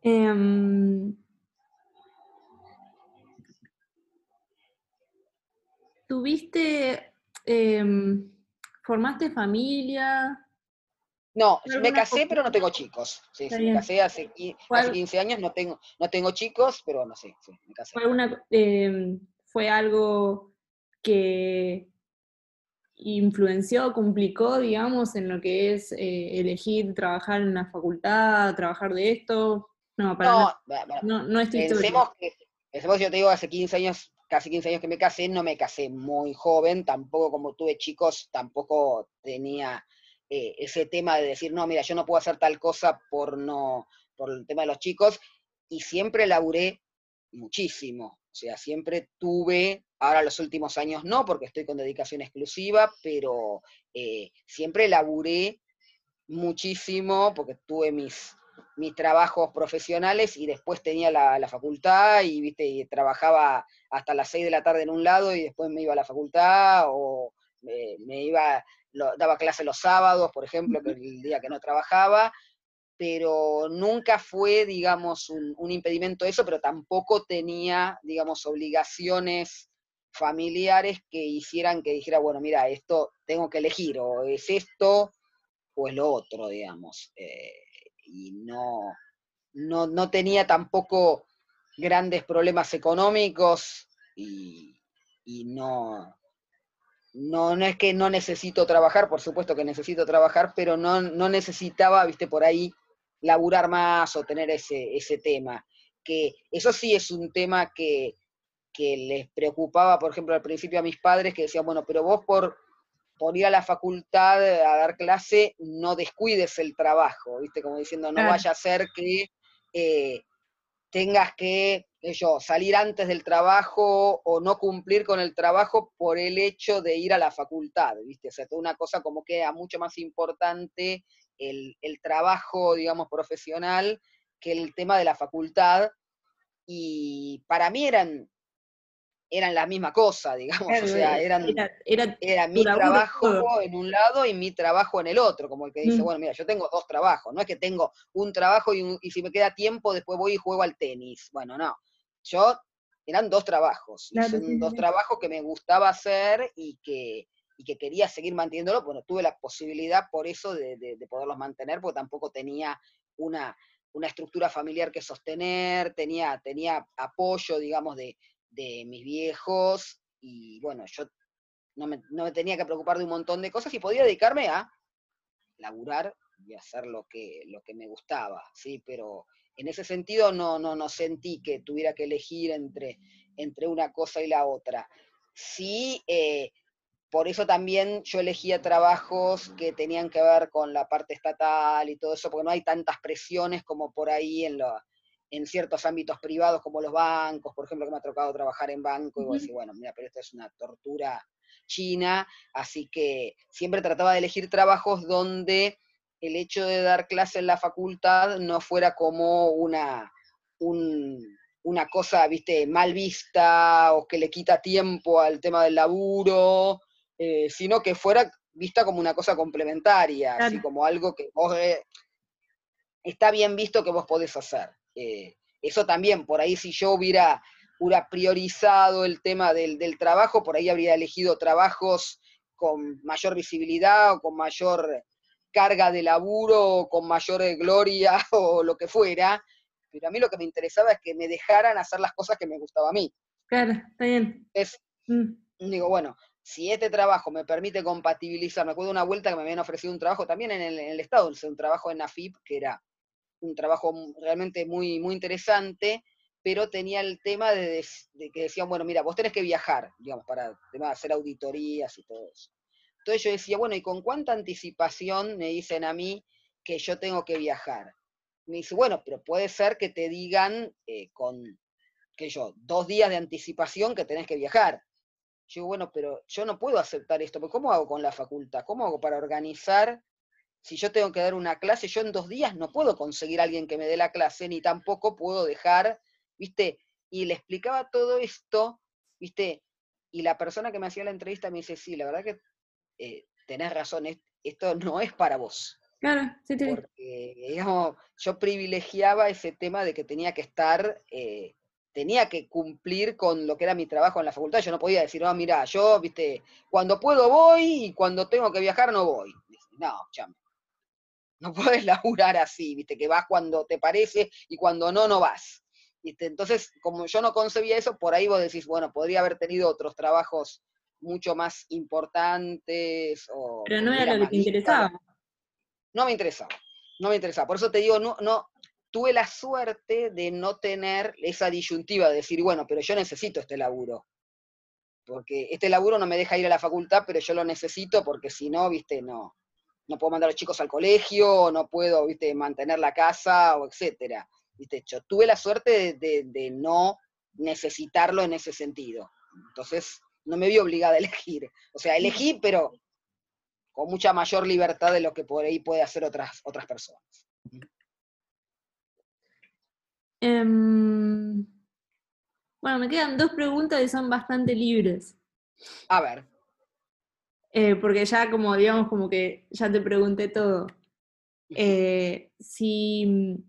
Em, ¿Tuviste, em, formaste familia? No, me casé, pero no tengo chicos. Sí, me casé hace, 15 años, no tengo, no tengo chicos, pero no sé, sí, me casé. Em, ¿Fue, algo que influenció, complicó, digamos, en lo que es eh, elegir trabajar en una facultad, trabajar de esto? No, para no, no, no, estoy pensemos que, pensemos, yo te digo, hace 15 años, casi 15 años que me casé, no me casé muy joven, tampoco como tuve chicos, tampoco tenía eh, ese tema de decir, no, mira, yo no puedo hacer tal cosa por, no, por el tema de los chicos, y siempre laburé muchísimo, o sea, siempre tuve, ahora los últimos años no, porque estoy con dedicación exclusiva, pero eh, siempre laburé muchísimo, porque tuve mis, mis trabajos profesionales y después tenía la, facultad y, viste, trabajaba hasta las 6 de la tarde en un lado y después me iba a la facultad o me iba daba clase los sábados, por ejemplo, que el día que no trabajaba, pero nunca fue, digamos, un, impedimento eso, pero tampoco tenía, digamos, obligaciones familiares que hicieran que dijera, bueno, mira, esto tengo que elegir, o es esto o es lo otro, digamos. Eh, y no, no, no tenía tampoco grandes problemas económicos y, y no, no, no es que no necesito trabajar, por supuesto que necesito trabajar, pero no, no necesitaba, viste, por ahí laburar más o tener ese, ese tema. Que eso sí es un tema que, que les preocupaba, por ejemplo, al principio a mis padres, que decían, bueno, pero vos por, por ir a la facultad a dar clase, no descuides el trabajo, ¿viste? Como diciendo, no vaya a ser que eh, tengas que yo, salir antes del trabajo o no cumplir con el trabajo por el hecho de ir a la facultad, ¿viste? O sea, una cosa como que era mucho más importante el, el trabajo, digamos, profesional que el tema de la facultad. Y para mí eran eran la misma cosa, digamos, o sea, eran, era, mi trabajo en un lado y mi trabajo en el otro, como el que dice, mm. bueno, mira, yo tengo dos trabajos, no es que tengo un trabajo y, y, si me queda tiempo después voy y juego al tenis, bueno, no, yo eran dos trabajos, son dos trabajos que me gustaba hacer y que, y que quería seguir manteniéndolo, bueno, tuve la posibilidad por eso de, de, poderlos mantener, porque tampoco tenía una, una estructura familiar que sostener, tenía, tenía apoyo, digamos, de, de mis viejos y bueno, yo no me, no me, tenía que preocupar de un montón de cosas y podía dedicarme a laburar y hacer lo que, lo que me gustaba, ¿sí? Pero en ese sentido no, no, no sentí que tuviera que elegir entre, entre una cosa y la otra. Sí, eh, por eso también yo elegía trabajos que tenían que ver con la parte estatal y todo eso, porque no hay tantas presiones como por ahí en, lo, en ciertos ámbitos privados como los bancos, por ejemplo, que me ha tocado trabajar en banco, y voy a decir, bueno, mira, pero esto es una tortura china, así que siempre trataba de elegir trabajos donde el hecho de dar clase en la facultad no fuera como una, una cosa, viste, mal vista o que le quita tiempo al tema del laburo, eh, sino que fuera vista como una cosa complementaria, así como algo que vos eh, está bien visto que vos podés hacer. Eh, eso también, por ahí si yo hubiera, hubiera priorizado el tema del, del, trabajo, por ahí habría elegido trabajos con mayor visibilidad o con mayor carga de laburo con mayor gloria o lo que fuera, pero a mí lo que me interesaba es que me dejaran hacer las cosas que me gustaba a mí. Claro, está bien. Es, mm. Digo, bueno, si este trabajo me permite compatibilizar, me acuerdo una vuelta que me habían ofrecido un trabajo también en el, Estado, un trabajo en AFIP, que era un trabajo realmente muy, muy interesante, pero tenía el tema de, que decían, bueno, mira, vos tenés que viajar, digamos, para hacer auditorías y todo eso. Entonces yo decía, bueno, ¿y con cuánta anticipación me dicen a mí que yo tengo que viajar? Me dice, bueno, pero puede ser que te digan eh, con, qué yo, dos días de anticipación que tenés que viajar. Yo digo, bueno, pero yo no puedo aceptar esto, ¿cómo hago con la facultad? ¿Cómo hago para organizar? Si yo tengo que dar una clase, yo en dos días no puedo conseguir a alguien que me dé la clase, ni tampoco puedo dejar, ¿viste? Y le explicaba todo esto, ¿viste? Y la persona que me hacía la entrevista me dice, sí, la verdad que eh, tenés razón, esto no es para vos. Claro, sí, sí. Porque, digamos, yo privilegiaba ese tema de que tenía que estar, eh, tenía que cumplir con lo que era mi trabajo en la facultad. Yo no podía decir, no, mira, yo, viste, cuando puedo voy y cuando tengo que viajar no voy. No, chame. No puedes laburar así, ¿viste? Que vas cuando te parece y cuando no, no vas. Entonces, como yo no concebía eso, por ahí vos decís, bueno, podría haber tenido otros trabajos mucho más importantes. O Pero no era lo que te interesaba. No me interesaba, no me interesaba. Por eso te digo, no, no, tuve la suerte de no tener esa disyuntiva de decir, bueno, pero yo necesito este laburo. Porque este laburo no me deja ir a la facultad, pero yo lo necesito porque si no, viste, no, no puedo mandar a los chicos al colegio, no puedo, viste, mantener la casa, o etcétera. ¿Viste? Yo tuve la suerte de, no necesitarlo en ese sentido. Entonces, no me vi obligada a elegir. O sea, elegí, pero con mucha mayor libertad de lo que por ahí puede hacer otras, otras personas. Em, bueno, me quedan dos preguntas y son bastante libres. A ver. Eh, porque ya como, digamos, como que ya te pregunté todo. Eh, si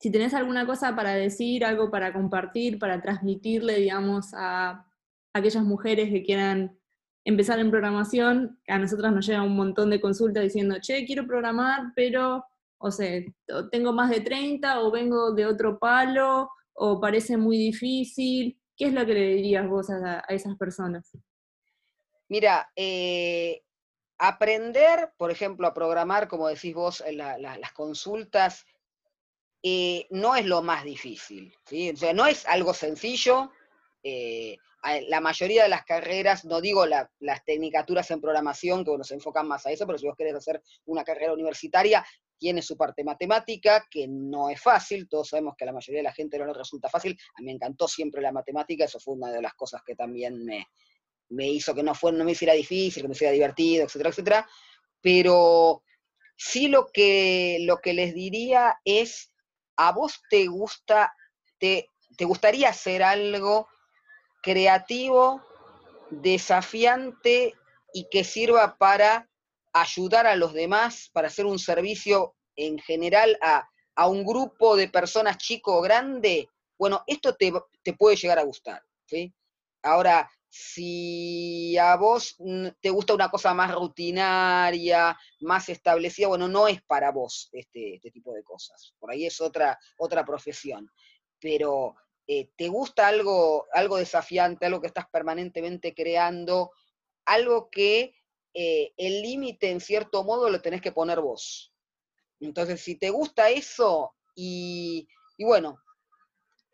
si tenés alguna cosa para decir, algo para compartir, para transmitirle, digamos, a aquellas mujeres que quieran empezar en programación, a nosotras nos llega un montón de consultas diciendo, che, quiero programar, pero, o sea, tengo más de 30 o vengo de otro palo o parece muy difícil. ¿Qué es lo que le dirías vos a, esas personas? Mira, eh, aprender, por ejemplo, a programar, como decís vos, en las consultas, eh, no es lo más difícil. ¿sí? O sea, no es algo sencillo. Eh, la mayoría de las carreras, no digo las tecnicaturas en programación, que bueno, se enfocan más a eso, pero si vos querés hacer una carrera universitaria, tiene su parte matemática, que no es fácil, todos sabemos que a la mayoría de la gente no le resulta fácil, a mí me encantó siempre la matemática, eso fue una de las cosas que también me, me hizo que no, fue, no me hiciera difícil, que me hiciera divertido, etcétera, etcétera, pero sí lo que, lo que les diría es ¿a vos te gusta, te, te gustaría hacer algo creativo, desafiante y que sirva para ayudar a los demás, para hacer un servicio en general a, un grupo de personas chico o grande? Bueno, esto te, te puede llegar a gustar. ¿sí? Ahora, si a vos mm, te gusta una cosa más rutinaria, más establecida, bueno, no es para vos este, este tipo de cosas. Por ahí es otra, otra profesión. Pero eh, te gusta algo, algo desafiante, algo que estás permanentemente creando, algo que eh, el límite en cierto modo lo tenés que poner vos. Entonces, si te gusta eso y, y bueno,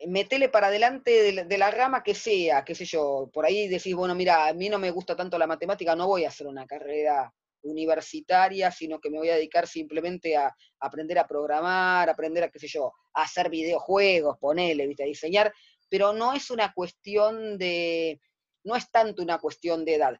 metele para adelante de la, rama que sea, qué sé yo, por ahí decís, bueno, mira, a mí no me gusta tanto la matemática, no voy a hacer una carrera universitaria, sino que me voy a dedicar simplemente a, aprender a programar, aprender a, qué sé yo, a hacer videojuegos, ponele, ¿viste? a diseñar, pero no es una cuestión de, no es tanto una cuestión de edad.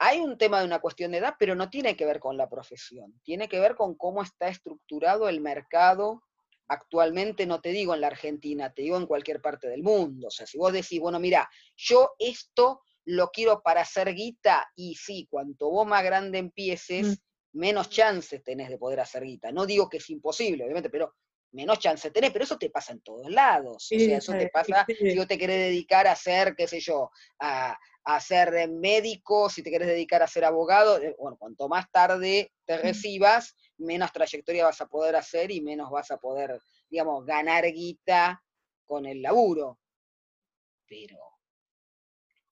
Hay un tema de una cuestión de edad, pero no tiene que ver con la profesión, tiene que ver con cómo está estructurado el mercado actualmente no te digo en la Argentina, te digo en cualquier parte del mundo. O sea, si vos decís, bueno, mira, yo esto lo quiero para hacer guita, y sí, cuanto vos más grande empieces, mm. menos chances tenés de poder hacer guita. No digo que es imposible, obviamente, pero menos chances tenés, pero eso te pasa en todos lados. o sea, eso te pasa si vos te querés dedicar a ser, qué sé yo, a, a ser médico, si te querés dedicar a ser abogado, eh, bueno, cuanto más tarde te mm. recibas, menos trayectoria vas a poder hacer y menos vas a poder, digamos, ganar guita con el laburo. Pero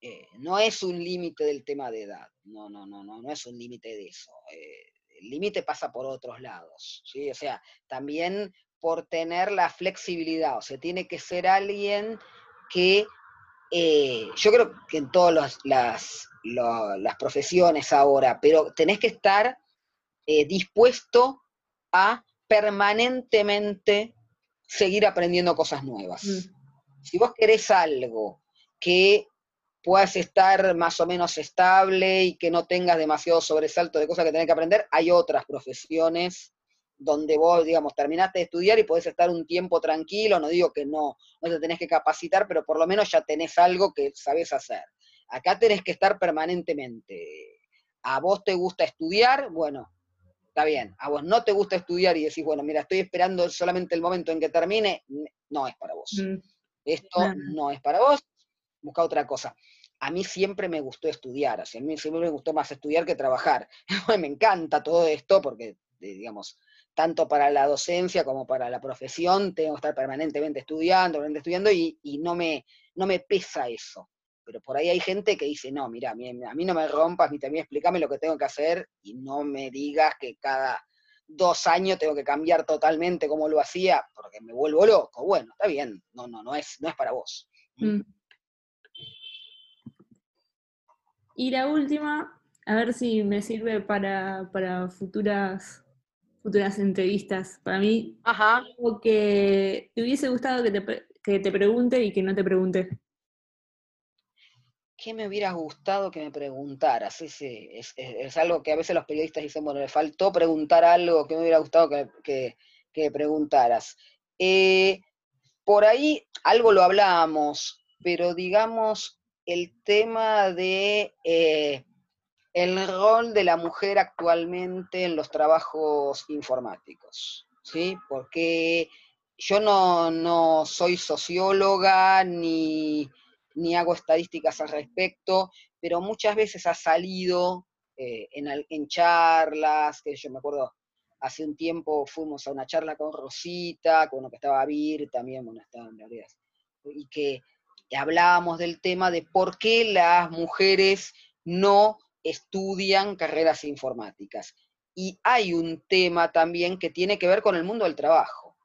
eh, no es un límite del tema de edad, no, no, no, no, no es un límite de eso. Eh, el límite pasa por otros lados, ¿sí? O sea, también por tener la flexibilidad, o sea, tiene que ser alguien que, eh, yo creo que en todas las, las profesiones ahora, pero tenés que estar eh, dispuesto a permanentemente seguir aprendiendo cosas nuevas. Mm. Si vos querés algo que puedas estar más o menos estable y que no tengas demasiado sobresalto de cosas que tenés que aprender, hay otras profesiones donde vos, digamos, terminaste de estudiar y podés estar un tiempo tranquilo, no digo que no, no te tenés que capacitar, pero por lo menos ya tenés algo que sabés hacer. Acá tenés que estar permanentemente. ¿A vos te gusta estudiar? Bueno, está bien, a vos no te gusta estudiar y decís, bueno, mira, estoy esperando solamente el momento en que termine, no es para vos. Mm. Esto no es para vos, busca otra cosa. A mí siempre me gustó estudiar, a mí siempre me gustó más estudiar que trabajar. me encanta todo esto porque, digamos, tanto para la docencia como para la profesión, tengo que estar permanentemente estudiando, permanentemente estudiando y, no, me, no me pesa eso. Pero por ahí hay gente que dice, no, mira, a mí, no me rompas, ni también explícame lo que tengo que hacer y no me digas que cada dos años tengo que cambiar totalmente como lo hacía, porque me vuelvo loco. Bueno, está bien, no, no, no es, no es para vos. Mm. Y la última, a ver si me sirve para, futuras, futuras entrevistas. Para mí, Ajá. algo que te hubiese gustado que te, que te pregunte y que no te pregunte. ¿Qué me hubiera gustado que me preguntaras? es, algo que a veces los periodistas dicen, bueno, le faltó preguntar algo que me hubiera gustado que, que, preguntaras. Eh, por ahí algo lo hablamos, pero digamos el tema de eh, el rol de la mujer actualmente en los trabajos informáticos, ¿sí? Porque yo no, no soy socióloga ni ni hago estadísticas al respecto, pero muchas veces ha salido eh, en, charlas, que yo me acuerdo, hace un tiempo fuimos a una charla con Rosita, con uno que estaba Vir, también, bueno, estaban varias, y que hablábamos del tema de por qué las mujeres no estudian carreras informáticas. Y hay un tema también que tiene que ver con el mundo del trabajo.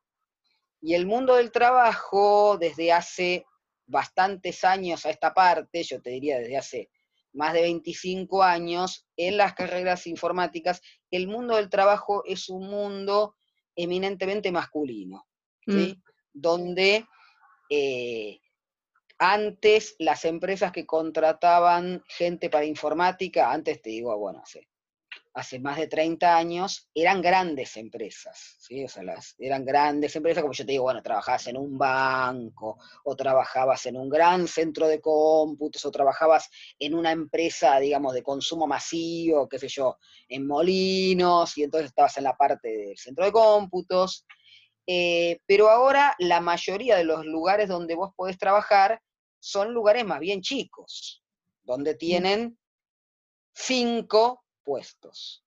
Y el mundo del trabajo, desde hace bastantes años a esta parte, yo te diría desde hace más de 25 años, en las carreras informáticas, el mundo del trabajo es un mundo eminentemente masculino, ¿sí? Mm. donde eh, antes las empresas que contrataban gente para informática, antes te digo, bueno, hace más de 30 años, eran grandes empresas, ¿sí? O sea, eran grandes empresas, como yo te digo, bueno, trabajabas en un banco, o trabajabas en un gran centro de cómputos, o trabajabas en una empresa, digamos, de consumo masivo, qué sé yo, en molinos, y entonces estabas en la parte del centro de cómputos. Eh, pero ahora la mayoría de los lugares donde vos podés trabajar son lugares más bien chicos, donde tienen cinco puestos.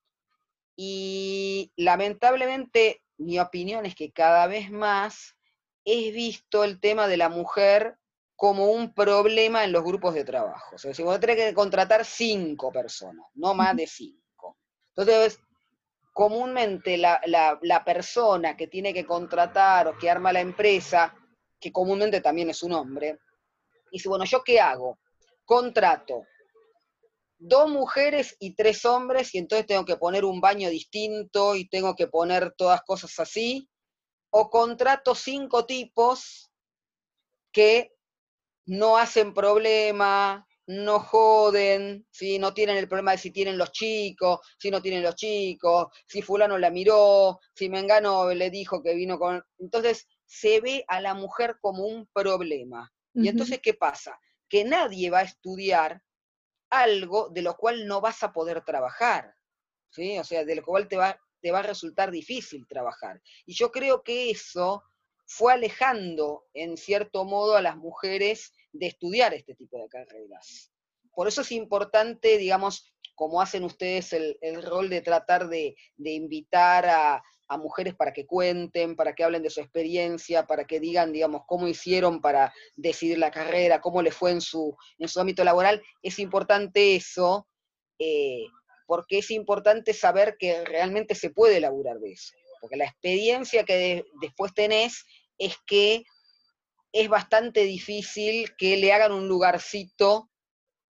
Y lamentablemente mi opinión es que cada vez más es visto el tema de la mujer como un problema en los grupos de trabajo. O sea, si vos tenés que contratar cinco personas, no más de cinco. Entonces, comúnmente la, la, persona que tiene que contratar o que arma la empresa, que comúnmente también es un hombre, dice, bueno, ¿yo qué hago? Contrato dos mujeres y tres hombres y entonces tengo que poner un baño distinto y tengo que poner todas cosas así, o contrato cinco tipos que no hacen problema, no joden, no tienen el problema de si tienen los chicos, si no tienen los chicos, si fulano la miró, si Mengano le dijo que vino con... Entonces se ve a la mujer como un problema. Y entonces, ¿qué pasa? Que nadie va a estudiar algo de lo cual no vas a poder trabajar, ¿sí? O sea, de lo cual te va, te va a resultar difícil trabajar. Y yo creo que eso fue alejando, en cierto modo, a las mujeres de estudiar este tipo de carreras. Por eso es importante, digamos, como hacen ustedes el, rol de tratar de invitar a, a mujeres para que cuenten, para que hablen de su experiencia, para que digan, digamos, cómo hicieron para decidir la carrera, cómo les fue en su, en su ámbito laboral. Es importante eso, eh, porque es importante saber que realmente se puede laburar de eso. Porque la experiencia que después tenés es que es bastante difícil que le hagan un lugarcito,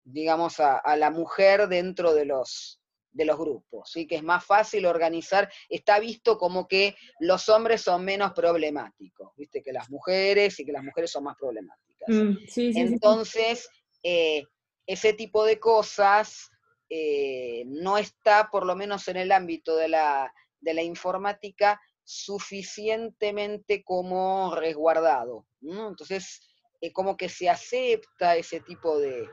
digamos, a la mujer dentro de los, de los grupos, ¿sí? que es más fácil organizar, está visto como que los hombres son menos problemáticos, ¿viste? que las mujeres y que las mujeres son más problemáticas. Mm, Entonces, eh, ese tipo de cosas eh, no está, por lo menos en el ámbito de la, de la informática, suficientemente como resguardado. Entonces, eh, como que se acepta ese tipo de,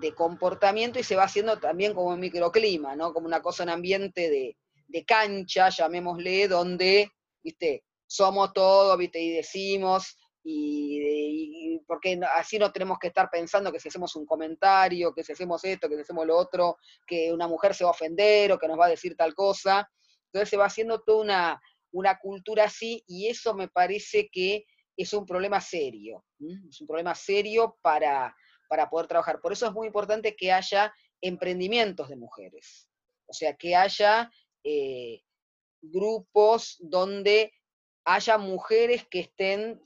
de comportamiento y se va haciendo también como un microclima, ¿no? Como una cosa en ambiente de, cancha, llamémosle, donde, viste, somos todos, viste, y decimos, y, porque así no tenemos que estar pensando que si hacemos un comentario, que si hacemos esto, que si hacemos lo otro, que una mujer se va a ofender o que nos va a decir tal cosa. Entonces se va haciendo toda una, una cultura así y eso me parece que es un problema serio, es un problema serio para, para poder trabajar. Por eso es muy importante que haya emprendimientos de mujeres, o sea, que haya eh, grupos donde haya mujeres que estén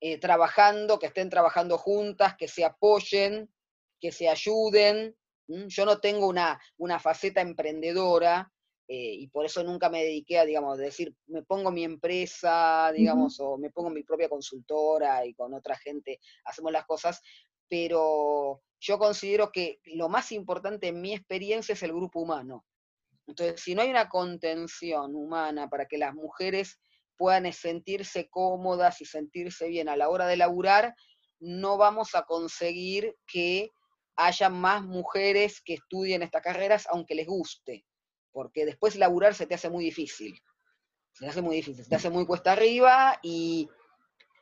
eh, trabajando, que estén trabajando juntas, que se apoyen, que se ayuden. Yo no tengo una, una faceta emprendedora, eh, y por eso nunca me dediqué a, digamos, decir, me pongo mi empresa, digamos, o me pongo mi propia consultora y con otra gente hacemos las cosas, pero yo considero que lo más importante en mi experiencia es el grupo humano. Entonces, si no hay una contención humana para que las mujeres puedan sentirse cómodas y sentirse bien a la hora de laburar, no vamos a conseguir que haya más mujeres que estudien estas carreras aunque les guste, porque después laburar se te hace muy difícil. Se te hace muy difícil, se te hace muy cuesta arriba y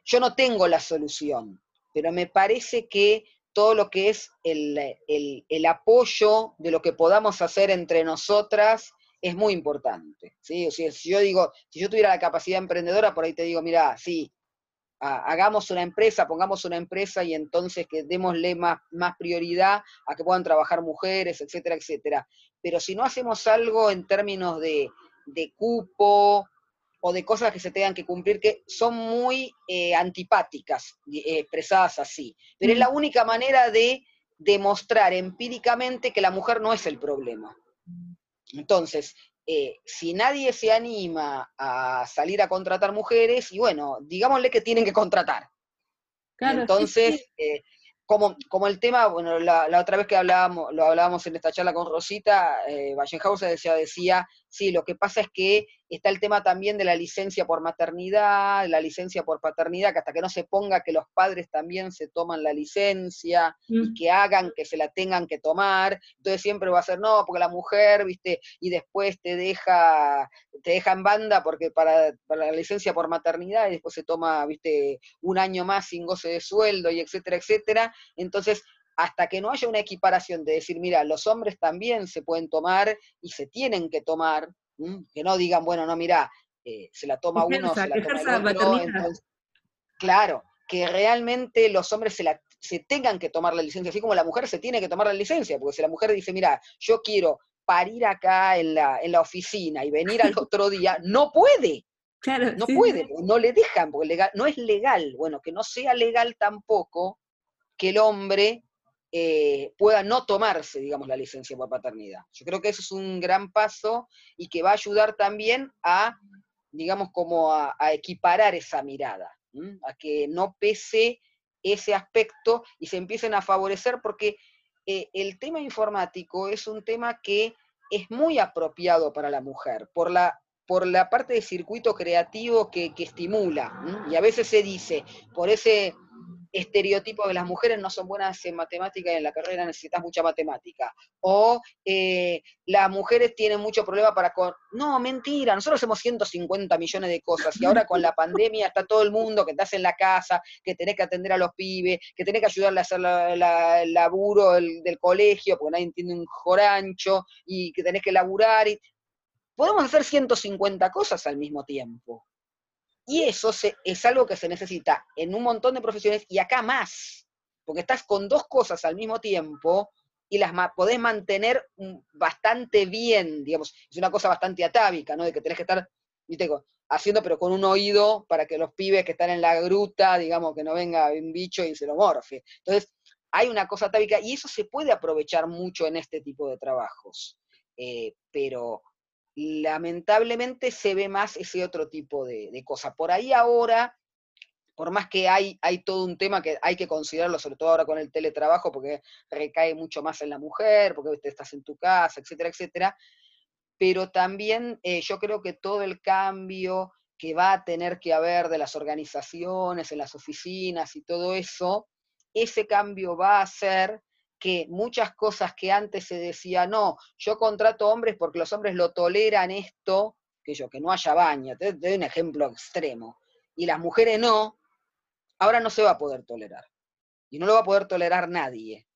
yo no tengo la solución, pero me parece que todo lo que es el, apoyo de lo que podamos hacer entre nosotras es muy importante. ¿sí? O sea, si yo digo, si yo tuviera la capacidad emprendedora, por ahí te digo, mira, sí, hagamos una empresa, pongamos una empresa y entonces que démosle más, más prioridad a que puedan trabajar mujeres, etcétera, etcétera. Pero si no hacemos algo en términos de, de cupo, o de cosas que se tengan que cumplir que son muy eh, antipáticas, eh, expresadas así. Pero es la única manera de demostrar empíricamente que la mujer no es el problema. Entonces, eh, si nadie se anima a salir a contratar mujeres, y bueno, digámosle que tienen que contratar. Entonces, como, como el tema, bueno, la, otra vez que hablábamos, lo hablábamos en esta charla con Rosita, eh, decía, decía, sí, lo que pasa es que está el tema también de la licencia por maternidad, la licencia por paternidad, que hasta que no se ponga que los padres también se toman la licencia y mm. que hagan que se la tengan que tomar, entonces siempre va a ser, no, porque la mujer, viste, y después te deja, te deja en banda porque para, para la licencia por maternidad y después se toma, viste, un año más sin goce de sueldo y etcétera, etcétera, entonces hasta que no haya una equiparación de decir, mira, los hombres también se pueden tomar y se tienen que tomar, que no digan, bueno, no, mira, eh, se la toma uno, se la toma el otro. claro, que realmente los hombres se, la, se tengan que tomar la licencia, así como la mujer se tiene que tomar la licencia, porque si la mujer dice, mira, yo quiero parir acá en la, en la oficina y venir al otro día, no puede. Claro, no puede, no le dejan, porque legal, no es legal. Bueno, que no sea legal tampoco que el hombre eh, pueda no tomarse, digamos, la licencia por paternidad. Yo creo que eso es un gran paso y que va a ayudar también a, digamos, como a, equiparar esa mirada, a que no pese ese aspecto y se empiecen a favorecer, porque eh, el tema informático es un tema que es muy apropiado para la mujer, por la, por la parte de circuito creativo que, que estimula. Y a veces se dice, por ese estereotipo de las mujeres no son buenas en matemática y en la carrera necesitas mucha matemática. O eh, las mujeres tienen mucho problema para... Con... No, mentira, nosotros hacemos 150 millones de cosas y ahora con la pandemia está todo el mundo que estás en la casa, que tenés que atender a los pibes, que tenés que ayudarle a hacer el laburo del colegio, porque nadie entiende un jorancho, y que tenés que laburar. Y... Podemos hacer 150 cosas al mismo tiempo. Y eso es algo que se necesita en un montón de profesiones y acá más, porque estás con dos cosas al mismo tiempo y las podés mantener bastante bien, digamos, es una cosa bastante atávica, ¿no? De que tenés que estar, ¿viste? haciendo pero con un oído para que los pibes que están en la gruta, digamos, que no venga un bicho y se lo morfe. Entonces, hay una cosa atávica y eso se puede aprovechar mucho en este tipo de trabajos. Eh, pero lamentablemente se ve más ese otro tipo de, de cosas. Por ahí ahora, por más que hay, hay todo un tema que hay que considerarlo, sobre todo ahora con el teletrabajo, porque recae mucho más en la mujer, porque estás en tu casa, etcétera, etcétera, pero también eh, yo creo que todo el cambio que va a tener que haber de las organizaciones, en las oficinas y todo eso, ese cambio va a ser que muchas cosas que antes se decía, no, yo contrato hombres porque los hombres lo toleran esto, que yo, que no haya baño, te, doy un ejemplo extremo, y las mujeres no, ahora no se va a poder tolerar. Y no lo va a poder tolerar nadie,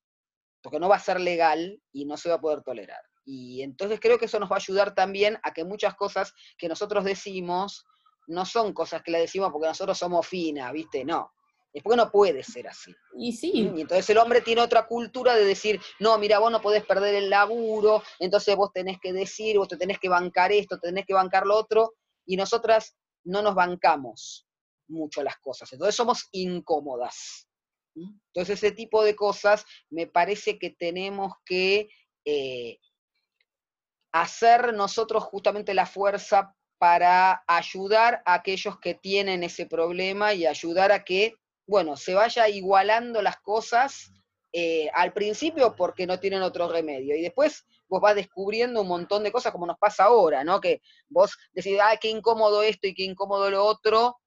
porque no va a ser legal y no se va a poder tolerar. Y entonces creo que eso nos va a ayudar también a que muchas cosas que nosotros decimos no son cosas que le decimos porque nosotros somos finas, ¿viste? No. Es porque no puede ser así. Y sí. Y entonces el hombre tiene otra cultura de decir, no, mira, vos no podés perder el laburo, entonces vos tenés que decir, vos te tenés que bancar esto, tenés que bancar lo otro, y nosotras no nos bancamos mucho las cosas. Entonces somos incómodas. Entonces ese tipo de cosas me parece que tenemos que eh, hacer nosotros justamente la fuerza para ayudar a aquellos que tienen ese problema y ayudar a que, bueno, se vaya igualando las cosas eh, al principio porque no tienen otro remedio. Y después vos vas descubriendo un montón de cosas como nos pasa ahora, ¿no? Que vos decís, ah, qué incómodo esto y qué incómodo lo otro,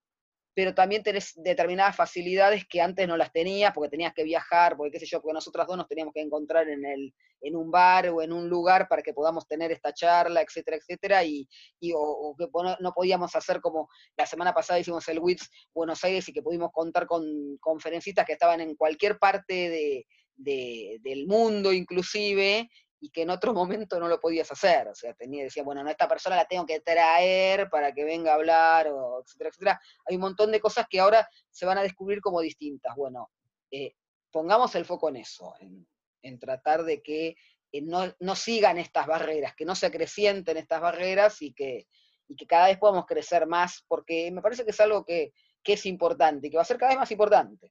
pero también tenés determinadas facilidades que antes no las tenías, porque tenías que viajar, porque qué sé yo, porque nosotras dos nos teníamos que encontrar en, el, en un bar o en un lugar para que podamos tener esta charla, etcétera, etcétera, y, o, que no podíamos hacer como la semana pasada hicimos el WITS Buenos Aires y que pudimos contar con conferencistas que estaban en cualquier parte de, del mundo inclusive, y que en otro momento no lo podías hacer. O sea, tenía, decía, bueno, no, esta persona la tengo que traer para que venga a hablar, etcétera, etcétera. Hay un montón de cosas que ahora se van a descubrir como distintas. Bueno, eh, pongamos el foco en eso, en, tratar de que eh, no, sigan estas barreras, que no se acrecienten estas barreras y que, y que cada vez podamos crecer más, porque me parece que es algo que, que es importante y que va a ser cada vez más importante.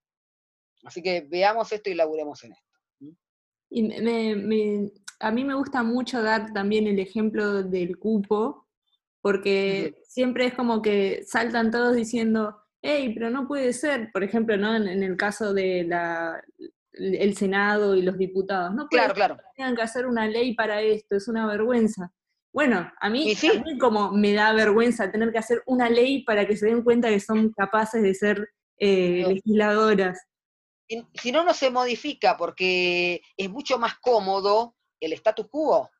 Así que veamos esto y laburemos en esto. Y me, a mí me gusta mucho dar también el ejemplo del cupo, porque siempre es como que saltan todos diciendo, hey, pero no puede ser, por ejemplo, ¿no? En, el caso de la, el Senado y los diputados, no claro, claro. tengan que hacer una ley para esto, es una vergüenza. Bueno, a mí, como me da vergüenza tener que hacer una ley para que se den cuenta que son capaces de ser eh, legisladoras si no, no se modifica porque es mucho más cómodo el status quo.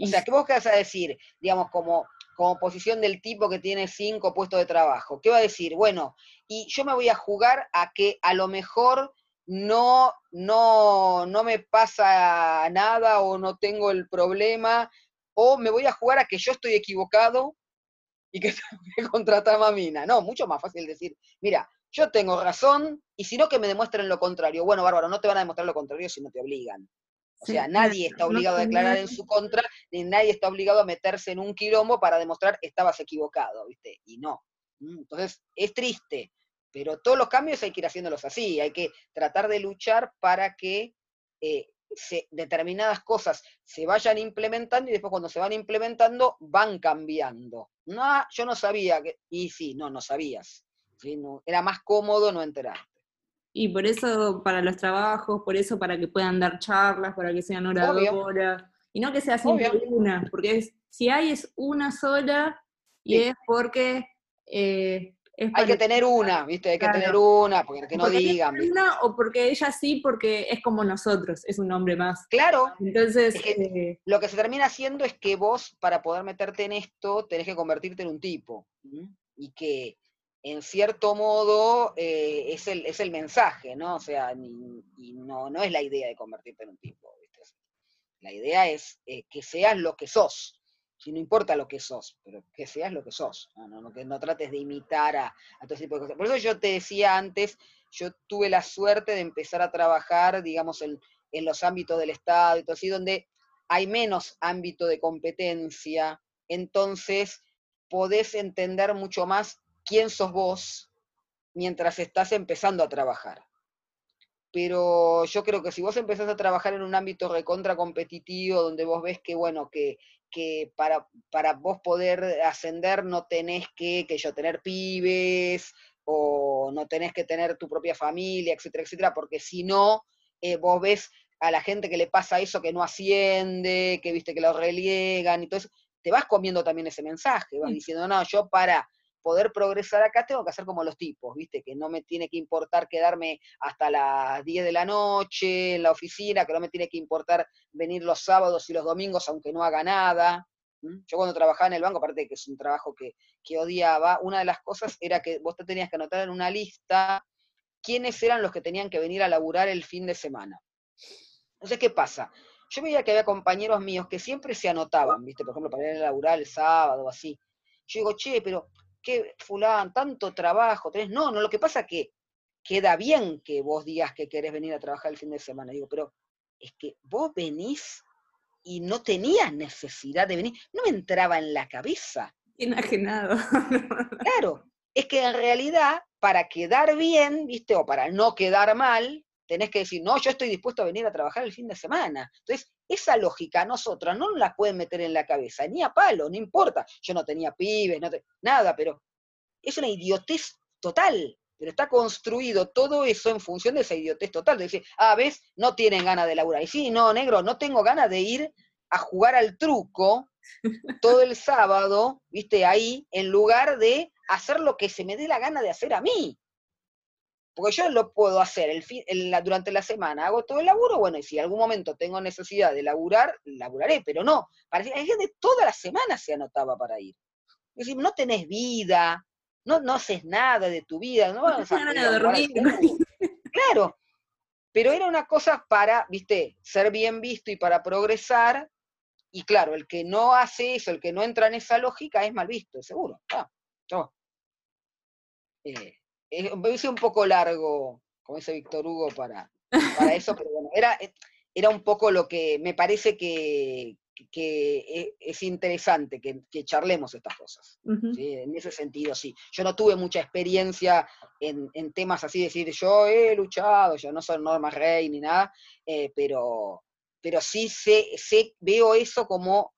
O sea, ¿qué vos qué vas a decir, digamos, como, como posición del tipo que tiene cinco puestos de trabajo? ¿Qué va a decir? Bueno, y yo me voy a jugar a que a lo mejor no, no, no me pasa nada o no tengo el problema, o me voy a jugar a que yo estoy equivocado y que tengo que contratar a mina. No, mucho más fácil decir, mira, yo tengo razón, y si no que me demuestren lo contrario. Bueno, bárbaro, no te van a demostrar lo contrario si no te obligan. O sea, nadie está obligado a declarar en su contra, ni nadie está obligado a meterse en un quilombo para demostrar estabas equivocado, ¿viste? Y no. Mm, entonces, es triste, pero todos los cambios hay que ir haciéndolos así, hay que tratar de luchar para que eh, determinadas cosas se vayan implementando y después cuando se van implementando van cambiando. No, yo no sabía que, y sí, no, no sabías era más cómodo no enterarte. Y por eso para los trabajos, por eso para que puedan dar charlas, para que sean oradoras, y no que sea siempre una, porque si hay es una sola y es porque... Eh, hay que tener una, ¿viste? Hay que tener una, porque que no digan. Una, o porque ella sí, porque es como nosotros, es un hombre más. Claro. Entonces. Eh, lo que se termina haciendo es que vos, para poder meterte en esto, tenés que convertirte en un tipo. Y que en cierto modo eh, es, el, es el mensaje, ¿no? O sea, y no, no es la idea de convertirte en un tipo. ¿viste? La idea es eh, que seas lo que sos, si no importa lo que sos, pero que seas lo que sos, no, que no trates de imitar a, todo ese tipo de cosas. Por eso yo te decía antes, yo tuve la suerte de empezar a trabajar, digamos, en, en los ámbitos del Estado y todo así, donde hay menos ámbito de competencia, entonces podés entender mucho más quién sos vos mientras estás empezando a trabajar. Pero yo creo que si vos empezás a trabajar en un ámbito recontra competitivo, donde vos ves que, bueno, que, para, para, vos poder ascender no tenés que, que yo tener pibes, o no tenés que tener tu propia familia, etcétera, etcétera, porque si no, eh, vos ves a la gente que le pasa eso, que no asciende, que viste que lo reliegan y todo eso, te vas comiendo también ese mensaje, vas diciendo, no, yo para poder progresar acá tengo que hacer como los tipos, ¿viste? Que no me tiene que importar quedarme hasta las 10 de la noche en la oficina, que no me tiene que importar venir los sábados y los domingos aunque no haga nada. Yo cuando trabajaba en el banco, aparte de que es un trabajo que, que odiaba, una de las cosas era que vos te tenías que anotar en una lista quiénes eran los que tenían que venir a laburar el fin de semana. Entonces, ¿qué pasa? yo veía que había compañeros míos que siempre se anotaban, ¿viste? Por ejemplo, para ir a laburar el sábado o así. Yo digo, che, pero qué fulán, tanto trabajo tenés. No, no, lo que pasa es que queda bien que vos digas que querés venir a trabajar el fin de semana. Digo, pero es que vos venís y no tenías necesidad de venir. No me entraba en la cabeza. Enajenado. claro, es que en realidad, para quedar bien, ¿viste? O para no quedar mal, tenés que decir, no, yo estoy dispuesto a venir a trabajar el fin de semana. Entonces, esa lógica nosotros no nos la pueden meter en la cabeza, ni a palo, no importa. Yo no tenía pibes, no nada, pero es una idiotez total. Pero está construido todo eso en función de esa idiotez total. De decir, ah, ves, no tienen ganas de laburar. Y sí, no, negro, no tengo ganas de ir a jugar al truco todo el sábado, viste, ahí, en lugar de hacer lo que se me dé la gana de hacer a mí. Porque yo lo puedo hacer el durante la semana, hago todo el laburo, bueno, y si en algún momento tengo necesidad de laburar, laburaré, pero no. Parecía, hay gente toda la semana se anotaba para ir. Es decir, no tenés vida, no, no haces nada de tu vida, no vas a, dormir. Claro, pero era una cosa para, viste, ser bien visto y para progresar, y claro, el que no hace eso, el que no entra en esa lógica es mal visto, seguro. Ah, eh, me hice un poco largo, como dice Víctor Hugo, para, para eso, pero bueno, era, era un poco lo que me parece que, e, es interesante que, charlemos estas cosas. En ese sentido, sí. Yo no tuve mucha experiencia en, temas así, decir, yo he luchado, yo no soy Norma Rey ni nada, eh, pero, pero sí sé, sé, veo eso como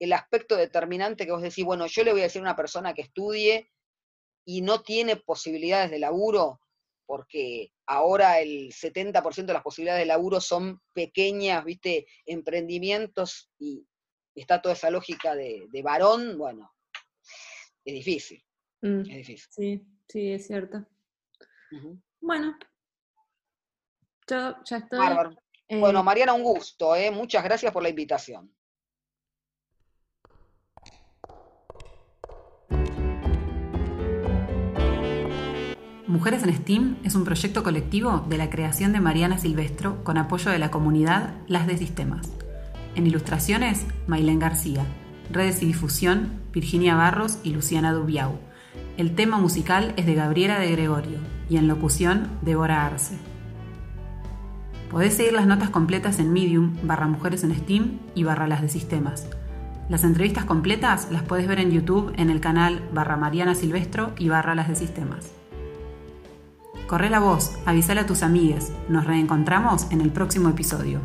el aspecto determinante que vos decís, bueno, yo le voy a decir a una persona que estudie y no tiene posibilidades de laburo, porque ahora el 70% de las posibilidades de laburo son pequeñas, viste, emprendimientos y está toda esa lógica de, varón, bueno, es difícil. Mm, es difícil. Sí, sí, es cierto. Bueno, yo ya estoy. Bueno, eh, Mariana, un gusto, ¿eh? muchas gracias por la invitación. Mujeres en STEAM es un proyecto colectivo de la creación de Mariana Silvestro con apoyo de la comunidad Las de Sistemas. En ilustraciones, Mailén García. Redes y difusión, Virginia Barros y Luciana Dubiau. El tema musical es de Gabriela de Gregorio y en locución, Débora Arce. Podés seguir las notas completas en Medium, barra Mujeres en STEAM y barra Las de Sistemas. Las entrevistas completas las puedes ver en YouTube en el canal barra Mariana Silvestro y barra Las de Sistemas. Corre la voz, avísale a tus amigues. Nos reencontramos en el próximo episodio.